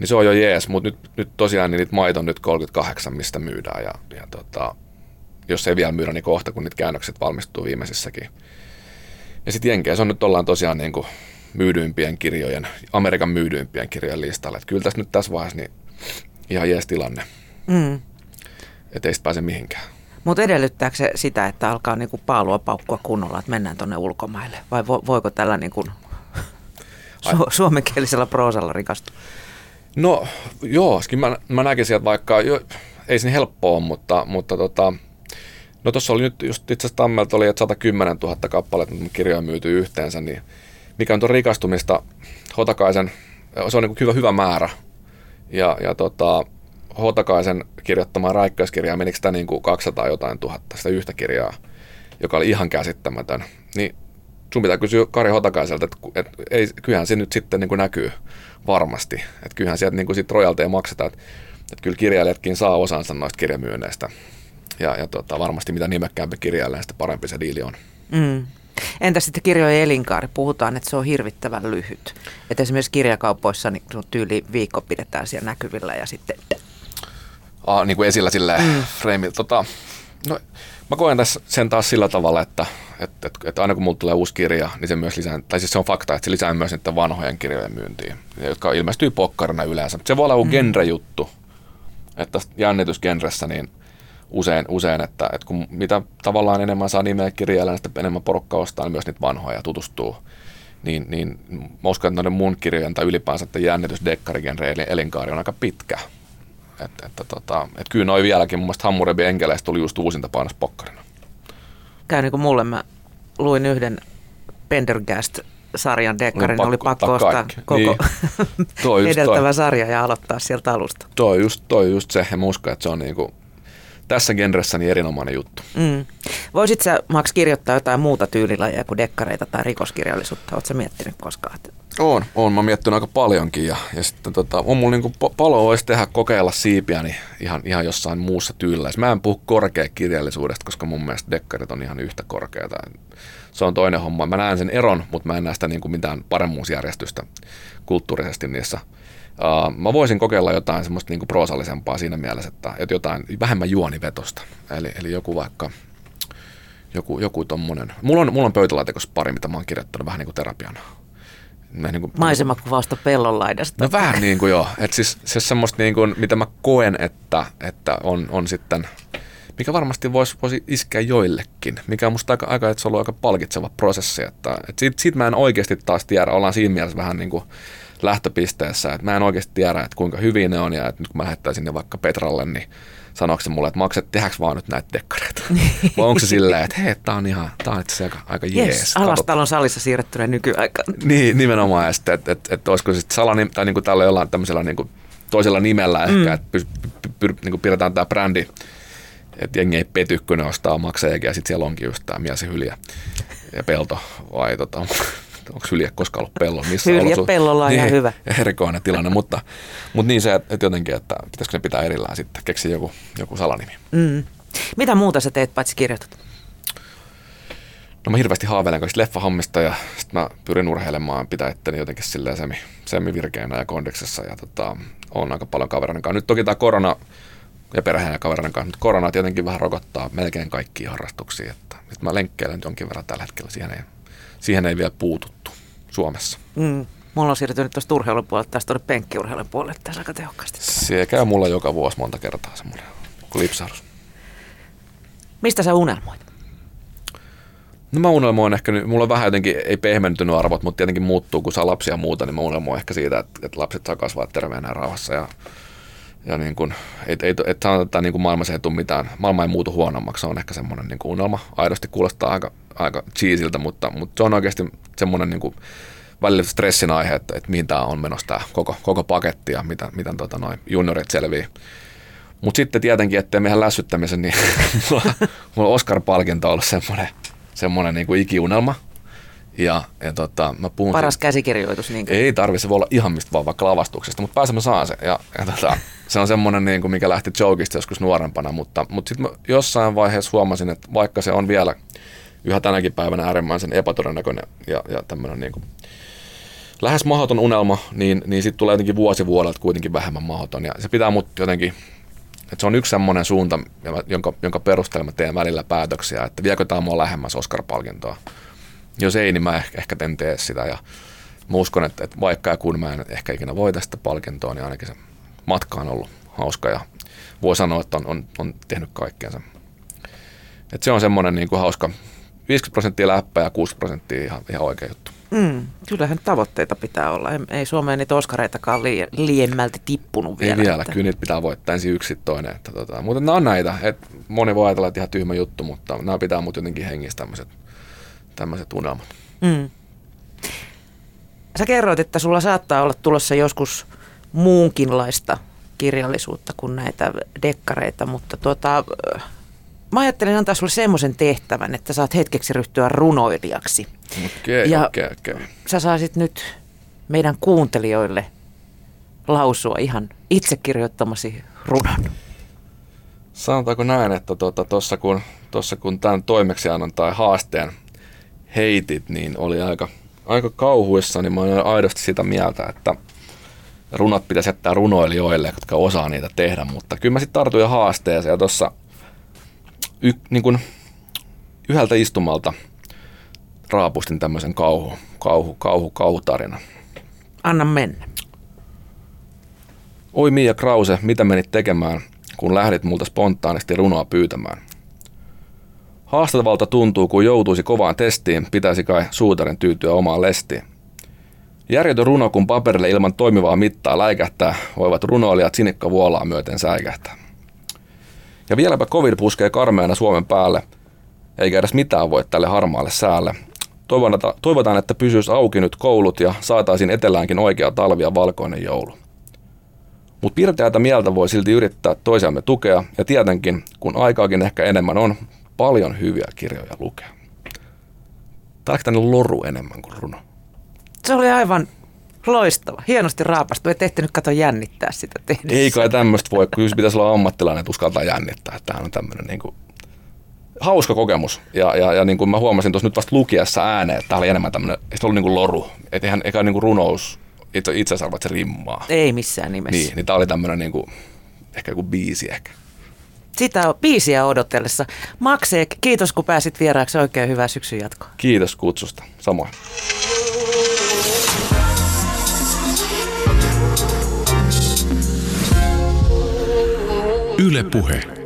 Speaker 2: Niin se on jo jees, mutta nyt, nyt tosiaan niin niitä maita on nyt 38, mistä myydään ja, ja tota, jos ei vielä myydä, niin kohta kun niitä käännökset valmistuu viimeisissäkin. Ja sitten Jenkeissä on nyt ollaan tosiaan niin kuin myydyimpien kirjojen, Amerikan myydyimpien kirjojen listalla. Et kyllä tässä nyt tässä vaiheessa niin ihan jees tilanne. Mm. Että ei pääse mihinkään.
Speaker 1: Mutta edellyttääkö se sitä, että alkaa niinku paalua paukkua kunnolla, että mennään tuonne ulkomaille? Vai vo, voiko tällä niinku su- suomenkielisellä proosalla rikastua?
Speaker 2: No joo, mä, mä näkisin, että vaikka jo, ei se niin helppoa ole, mutta, mutta tota, no tuossa oli nyt just itse asiassa Tammelta oli, että 110 000 kappaletta kirjoja myyty yhteensä, niin mikä on tuon rikastumista Hotakaisen, se on niin hyvä, hyvä määrä. Ja, ja tota, Hotakaisen kirjoittamaan raikkauskirjaa, menikö sitä niin kuin 200 jotain tuhatta, sitä yhtä kirjaa, joka oli ihan käsittämätön. Niin sun pitää kysyä Kari Hotakaiselta, että, että ei, kyllähän se nyt sitten niin kuin näkyy varmasti. Että kyllähän sieltä niin kuin sit royalteja maksetaan, että, että kyllä kirjailijatkin saa osansa noista kirjamyönneistä. Ja, ja tota, varmasti mitä nimekkäämpi kirjailija, sitä parempi se diili on. Mm.
Speaker 1: Entä sitten kirjojen elinkaari? Puhutaan, että se on hirvittävän lyhyt. Että esimerkiksi kirjakaupoissa niin tyyli viikko pidetään siellä näkyvillä ja sitten...
Speaker 2: Ah, niin kuin esillä sillä mm. freimillä. Tota, no, mä koen tässä sen taas sillä tavalla, että, että, että, että aina kun mulla tulee uusi kirja, niin se myös lisää, tai siis se on fakta, että se lisää myös niiden vanhojen kirjojen myyntiin, jotka ilmestyy pokkarina yleensä. Se voi olla joku mm. genre-juttu, että jännitysgenressä niin usein, usein että, että kun mitä tavallaan enemmän saa nimeä kirjailla, niin enemmän porukka ostaa niin myös niitä vanhoja ja tutustuu. Niin, niin mä uskon, että mun kirjojen tai ylipäänsä että jännitys dekkarigenre eli elinkaari on aika pitkä. Että, että, tota, et kyllä noin vieläkin, mun mielestä Hammurabi Enkeleistä tuli just uusinta painos pokkarina.
Speaker 1: Käy niin kuin mulle, mä luin yhden Pendergast sarjan dekkarin, pakko, oli pakko ostaa kaikki. koko niin. toi edeltävä toi. sarja ja aloittaa sieltä alusta.
Speaker 2: Toi just, toi just se, ja mä uskon, että se on niinku tässä genressä niin erinomainen juttu. Mm.
Speaker 1: Voisit sä, Max, kirjoittaa jotain muuta tyylilajia kuin dekkareita tai rikoskirjallisuutta? Oletko miettinyt koskaan?
Speaker 2: On, on. Mä oon miettinyt aika paljonkin ja, ja sitten tota, on mulla niinku palo olisi tehdä kokeilla siipiäni ihan, ihan jossain muussa tyylillä. Mä en puhu korkeakirjallisuudesta, koska mun mielestä dekkarit on ihan yhtä korkeata. Se on toinen homma. Mä näen sen eron, mutta mä en näe sitä niinku mitään paremmuusjärjestystä kulttuurisesti niissä – Uh, mä voisin kokeilla jotain semmoista niinku proosallisempaa siinä mielessä, että, että jotain vähemmän juonivetosta. Eli, eli joku vaikka, joku, joku tommonen. Mulla on, mulla on pöytälaatikossa pari, mitä mä oon kirjoittanut vähän niin kuin terapiana.
Speaker 1: Niin kuin, Maisemakuvausta pellonlaidasta.
Speaker 2: No vähän niin kuin joo. Että siis se semmoista niin kuin, mitä mä koen, että, että on, on sitten, mikä varmasti voisi, voisi iskeä joillekin, mikä on musta aika, aika että se on ollut aika palkitseva prosessi. Että, että siitä, siitä mä en oikeasti taas tiedä, ollaan siinä mielessä vähän niin kuin lähtöpisteessä, että mä en oikeasti tiedä, että kuinka hyviä ne on ja että nyt kun mä lähettäisin ne vaikka Petralle, niin sanoiko se mulle, että makset, tehdäänkö vaan nyt näitä dekkareita? Vai onko se silleen, että hei, tää on ihan, tää on itse aika, aika yes, jees.
Speaker 1: Alastalon salissa siirrettynä nykyaikaan.
Speaker 2: Niin, nimenomaan. Ja sitten, että et, et, et olisiko sitten salanim, tai niin kuin tällä jollain tämmöisellä niin kuin toisella nimellä mm. ehkä, että py, py, py, niin kuin pidetään tämä brändi, että jengi ei pety, kun ne ostaa maksajakin ja sitten siellä onkin just tämä mies ja ja pelto vai tota, onko hylje koskaan ollut pellon missä
Speaker 1: Hylje pellolla on
Speaker 2: niin,
Speaker 1: ihan hyvä.
Speaker 2: Erikoinen tilanne, mutta, mutta niin se, että jotenkin, että pitäisikö ne pitää erillään sitten, keksi joku, joku salanimi. Mm.
Speaker 1: Mitä muuta sä teet paitsi kirjoitat?
Speaker 2: No mä hirveästi haaveilen kaikista leffahommista ja sitten mä pyrin urheilemaan, pitää itteni jotenkin silleen semi, semi virkeänä ja kondeksessa ja tota, on aika paljon kavereiden kanssa. Nyt toki tämä korona ja perheen ja kavereiden kanssa, mutta korona tietenkin vähän rokottaa melkein kaikkia harrastuksia, että, että mä lenkkeilen jonkin verran tällä hetkellä, siihen ei, siihen ei vielä puututtu Suomessa. Mm.
Speaker 1: Mulla on siirtynyt tuosta urheilun puolelta tästä tuonne penkkiurheilun puolelle tässä aika tehokkaasti.
Speaker 2: Se käy mulla joka vuosi monta kertaa semmoinen lipsahdus.
Speaker 1: Mistä sä unelmoit?
Speaker 2: No mä unelmoin ehkä, mulla on vähän jotenkin, ei pehmentynyt arvot, mutta tietenkin muuttuu, kun saa lapsia muuta, niin mä unelmoin ehkä siitä, että, että lapset saa kasvaa terveenä ja rauhassa. Ja, ja niin kuin, ei, ei, et sanota, että niin kuin maailmassa ei tule mitään, maailma ei muutu huonommaksi, se on ehkä semmoinen niin kuin unelma. Aidosti kuulostaa aika, aika cheesiltä, mutta, mutta se on oikeasti semmoinen niin kuin, välillä stressin aihe, että, että mihin tämä on menossa tämä koko, koko paketti ja miten, miten tota, noin juniorit selvii. Mutta sitten tietenkin, ettei mehän lässyttämisen, niin mulla, mulla on Oscar-palkinto ollut semmoinen, semmoinen niin kuin ikiunelma. Ja, ja tota, mä puhun
Speaker 1: Paras siitä, käsikirjoitus. Niin
Speaker 2: ei tarvitse, se voi olla ihan mistä vaan vaikka lavastuksesta, mutta pääsemme saan se. Ja, ja tota, se on semmoinen, niin kuin, mikä lähti jokista joskus nuorempana, mutta, mutta sitten jossain vaiheessa huomasin, että vaikka se on vielä yhä tänäkin päivänä äärimmäisen epätodennäköinen ja, ja tämmöinen niin kuin, lähes mahdoton unelma, niin, niin sitten tulee jotenkin vuosi vuodelta kuitenkin vähemmän mahdoton. Ja se pitää mut jotenkin, että se on yksi semmoinen suunta, jonka, jonka perusteella mä teen välillä päätöksiä, että viekö tämä mua lähemmäs Oscar-palkintoa. Jos ei, niin mä ehkä, ehkä en tee sitä. Ja mä uskon, että, että vaikka ja kun mä en ehkä ikinä voita sitä palkintoa, niin ainakin se matka on ollut hauska ja voi sanoa, että on, on, on tehnyt kaikkeensa. Et se on semmoinen niin kuin hauska 50 prosenttia läppää ja 60 prosenttia ihan, ihan oikea juttu.
Speaker 1: Mm, kyllähän tavoitteita pitää olla. Ei Suomeen niitä oskareitakaan lie, liiemmälti tippunut vielä.
Speaker 2: Ei vielä, että... kyllä niitä pitää voittaa ensin yksi toinen. Että tota, mutta nämä on näitä. että moni voi ajatella, että ihan tyhmä juttu, mutta nämä pitää mut jotenkin hengissä tämmöiset, tämmöiset unelmat. Mm.
Speaker 1: Sä kerroit, että sulla saattaa olla tulossa joskus muunkinlaista kirjallisuutta kuin näitä dekkareita, mutta tuota, mä ajattelin antaa sulle semmoisen tehtävän, että saat hetkeksi ryhtyä runoilijaksi.
Speaker 2: Okei, okay, okei, okay, okei. Okay.
Speaker 1: Sä saisit nyt meidän kuuntelijoille lausua ihan itse kirjoittamasi runon.
Speaker 2: Sanotaanko näin, että tuossa tuota, kun, tossa kun tämän toimeksiannon tai haasteen heitit, niin oli aika, aika kauhuissa, niin mä olen aidosti sitä mieltä, että runot pitäisi jättää runoilijoille, jotka osaa niitä tehdä, mutta kyllä mä sitten tartuin haasteeseen ja tuossa y, niin yhdeltä istumalta raapustin tämmöisen kauhu, kauhu, kauhu, kauhutarina.
Speaker 1: Anna mennä.
Speaker 2: Oi Mia Krause, mitä menit tekemään, kun lähdit multa spontaanisti runoa pyytämään? Haastavalta tuntuu, kun joutuisi kovaan testiin, pitäisi kai suutarin tyytyä omaan lestiin. Järjetön runo, kun paperille ilman toimivaa mittaa läikähtää, voivat runoilijat sinikka vuolaa myöten säikähtää. Ja vieläpä covid puskee karmeana Suomen päälle, eikä edes mitään voi tälle harmaalle säälle. Toivotaan, että pysyisi auki nyt koulut ja saataisiin eteläänkin oikea talvi ja valkoinen joulu. Mutta pirteätä mieltä voi silti yrittää toisiamme tukea, ja tietenkin, kun aikaakin ehkä enemmän on, paljon hyviä kirjoja lukea. Tämä on loru enemmän kuin runo.
Speaker 1: Se oli aivan Loistava. Hienosti raapastu. Et ehtinyt kato jännittää sitä tehdessä.
Speaker 2: Ei kai tämmöistä voi. Kyllä pitäisi olla ammattilainen, että uskaltaa jännittää. Tämä on tämmöinen niin kuin, hauska kokemus. Ja, ja, ja niin kuin mä huomasin tuossa nyt vasta lukiessa ääneen, että tämä oli enemmän tämmöinen, ei se ollut niin kuin loru. Että eihän, eikä niin kuin runous itse, itse asiassa että se rimmaa.
Speaker 1: Ei missään nimessä.
Speaker 2: Niin, niin tämä oli tämmöinen niin kuin, ehkä joku biisi ehkä.
Speaker 1: Sitä on biisiä odotellessa. Makse, kiitos kun pääsit vieraaksi. Oikein hyvää syksyn jatkoa.
Speaker 2: Kiitos kutsusta. Samoin. Yle Puhe.